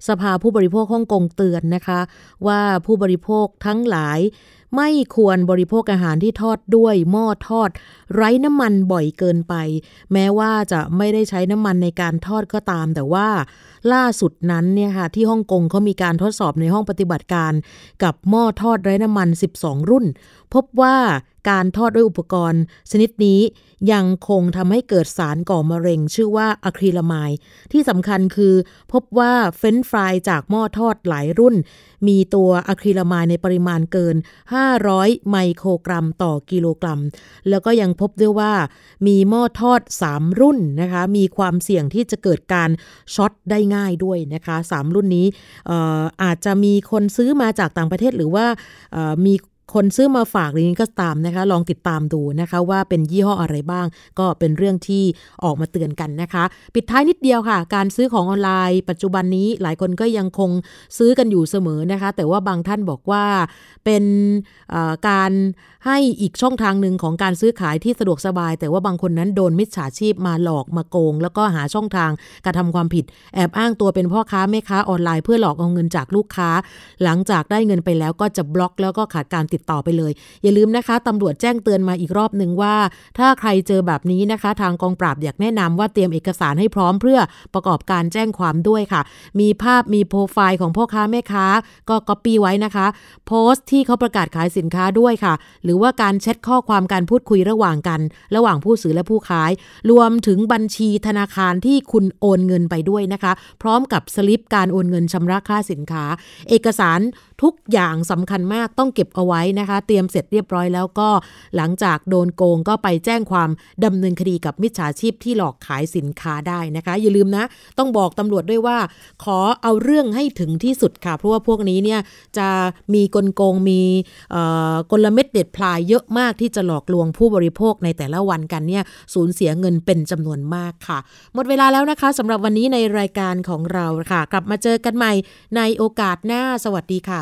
สภาผู้บริโภคฮ่องกงเตือนนะคะ ว่าผู้บริโภคทั้งหลาย ไม่ควรบริโภคอาหารที่ทอดด้วยหม้อทอด ไร้น้ำมันบ่อยเกินไป แม้ว่าจะไม่ได้ใช้น้ำมันในการทอดก็ตาม แต่ว่า ล่าสุดนั้นเนี่ยค่ะที่ฮ่องกงเขามีการทดสอบในห้องปฏิบัติการ กับหม้อทอดไร้น้ำมัน 12 รุ่น พบว่าการทอดด้วยอุปกรณ์ ชนิดนี้ยังคงทำให้เกิดสารก่อมะเร็ง ชื่อว่าอะคริลามายที่สำคัญคือ พบว่าเฟรนฟรายจากหม้อทอดหลายรุ่น มีตัวอะคริลามายในปริมาณเกิน 500 ไมโครกรัมต่อกิโลกรัม แล้วก็ยังพบด้วยว่า มีหม้อทอด 3 รุ่นนะคะ มีความเสี่ยงที่จะเกิดการช็อตได้ง่ายง่ายด้วยนะคะ 3 รุ่นนี้อาจจะมีคนซื้อมาจากต่างประเทศหรือว่ามี คนซื้อมาฝากหรือนี้ก็ตามนะคะ ลองติดตามดูนะคะว่าเป็นยี่ห้ออะไรบ้าง ก็เป็นเรื่องที่ออกมาเตือนกันนะคะ ปิดท้ายนิดเดียวค่ะ การซื้อของออนไลน์ ปัจจุบันนี้หลายคนก็ยังคงซื้อกันอยู่เสมอนะคะ แต่ว่าบางท่านบอกว่าเป็นการให้อีกช่องทางหนึ่งของการซื้อขายที่สะดวกสบาย แต่ว่าบางคนนั้นโดนมิจฉาชีพมาหลอกมาโกง แล้วก็หาช่องทางการทำความผิด แอบอ้างตัวเป็นพ่อค้าแม่ค้าออนไลน์เพื่อหลอกเอาเงินจากลูกค้า หลังจากได้เงินไปแล้วก็จะบล็อกแล้วก็ขาดการติดต่อไปเลย อย่าลืมนะคะตำรวจแจ้งเตือนมาอีกรอบหนึ่งว่า ถ้าใครเจอแบบนี้นะคะ ทางกองปราบอยากแนะนำว่าเตรียมเอกสารให้พร้อมเพื่อประกอบการแจ้งความด้วยค่ะ มีภาพมีโปรไฟล์ของพ่อค้าแม่ค้า ก็ก๊อปปี้ไว้นะคะ โพสต์ที่เขาประกาศขายสินค้าด้วยค่ะ หรือว่าการแชทข้อความการพูดคุยระหว่างกัน ระหว่างผู้ซื้อและผู้ขาย รวมถึงบัญชีธนาคารที่คุณโอนเงินไปด้วยนะคะ พร้อมกับสลิปการโอนเงินชำระค่าสินค้า เอกสาร ทุกอย่างสำคัญมากต้องเก็บเอาไว้นะคะ เตรียมเสร็จเรียบร้อยแล้วก็หลังจากโดนโกงก็ไปแจ้งความดำเนินคดีกับมิจฉาชีพที่หลอกขายสินค้าได้นะคะ อย่าลืมนะ ต้องบอกตำรวจด้วยว่า ขอเอาเรื่องให้ถึงที่สุดค่ะ เพราะว่าพวกนี้เนี่ยจะมีกลโกงมีกลเม็ดเด็ดพลายเยอะมากที่จะหลอกลวงผู้บริโภคในแต่ละวันกันเนี่ยสูญเสียเงินเป็นจำนวนมากค่ะ หมดเวลาแล้วนะคะสำหรับวันนี้ในรายการของเราค่ะ กลับมาเจอกันใหม่ในโอกาสหน้าสวัสดีค่ะ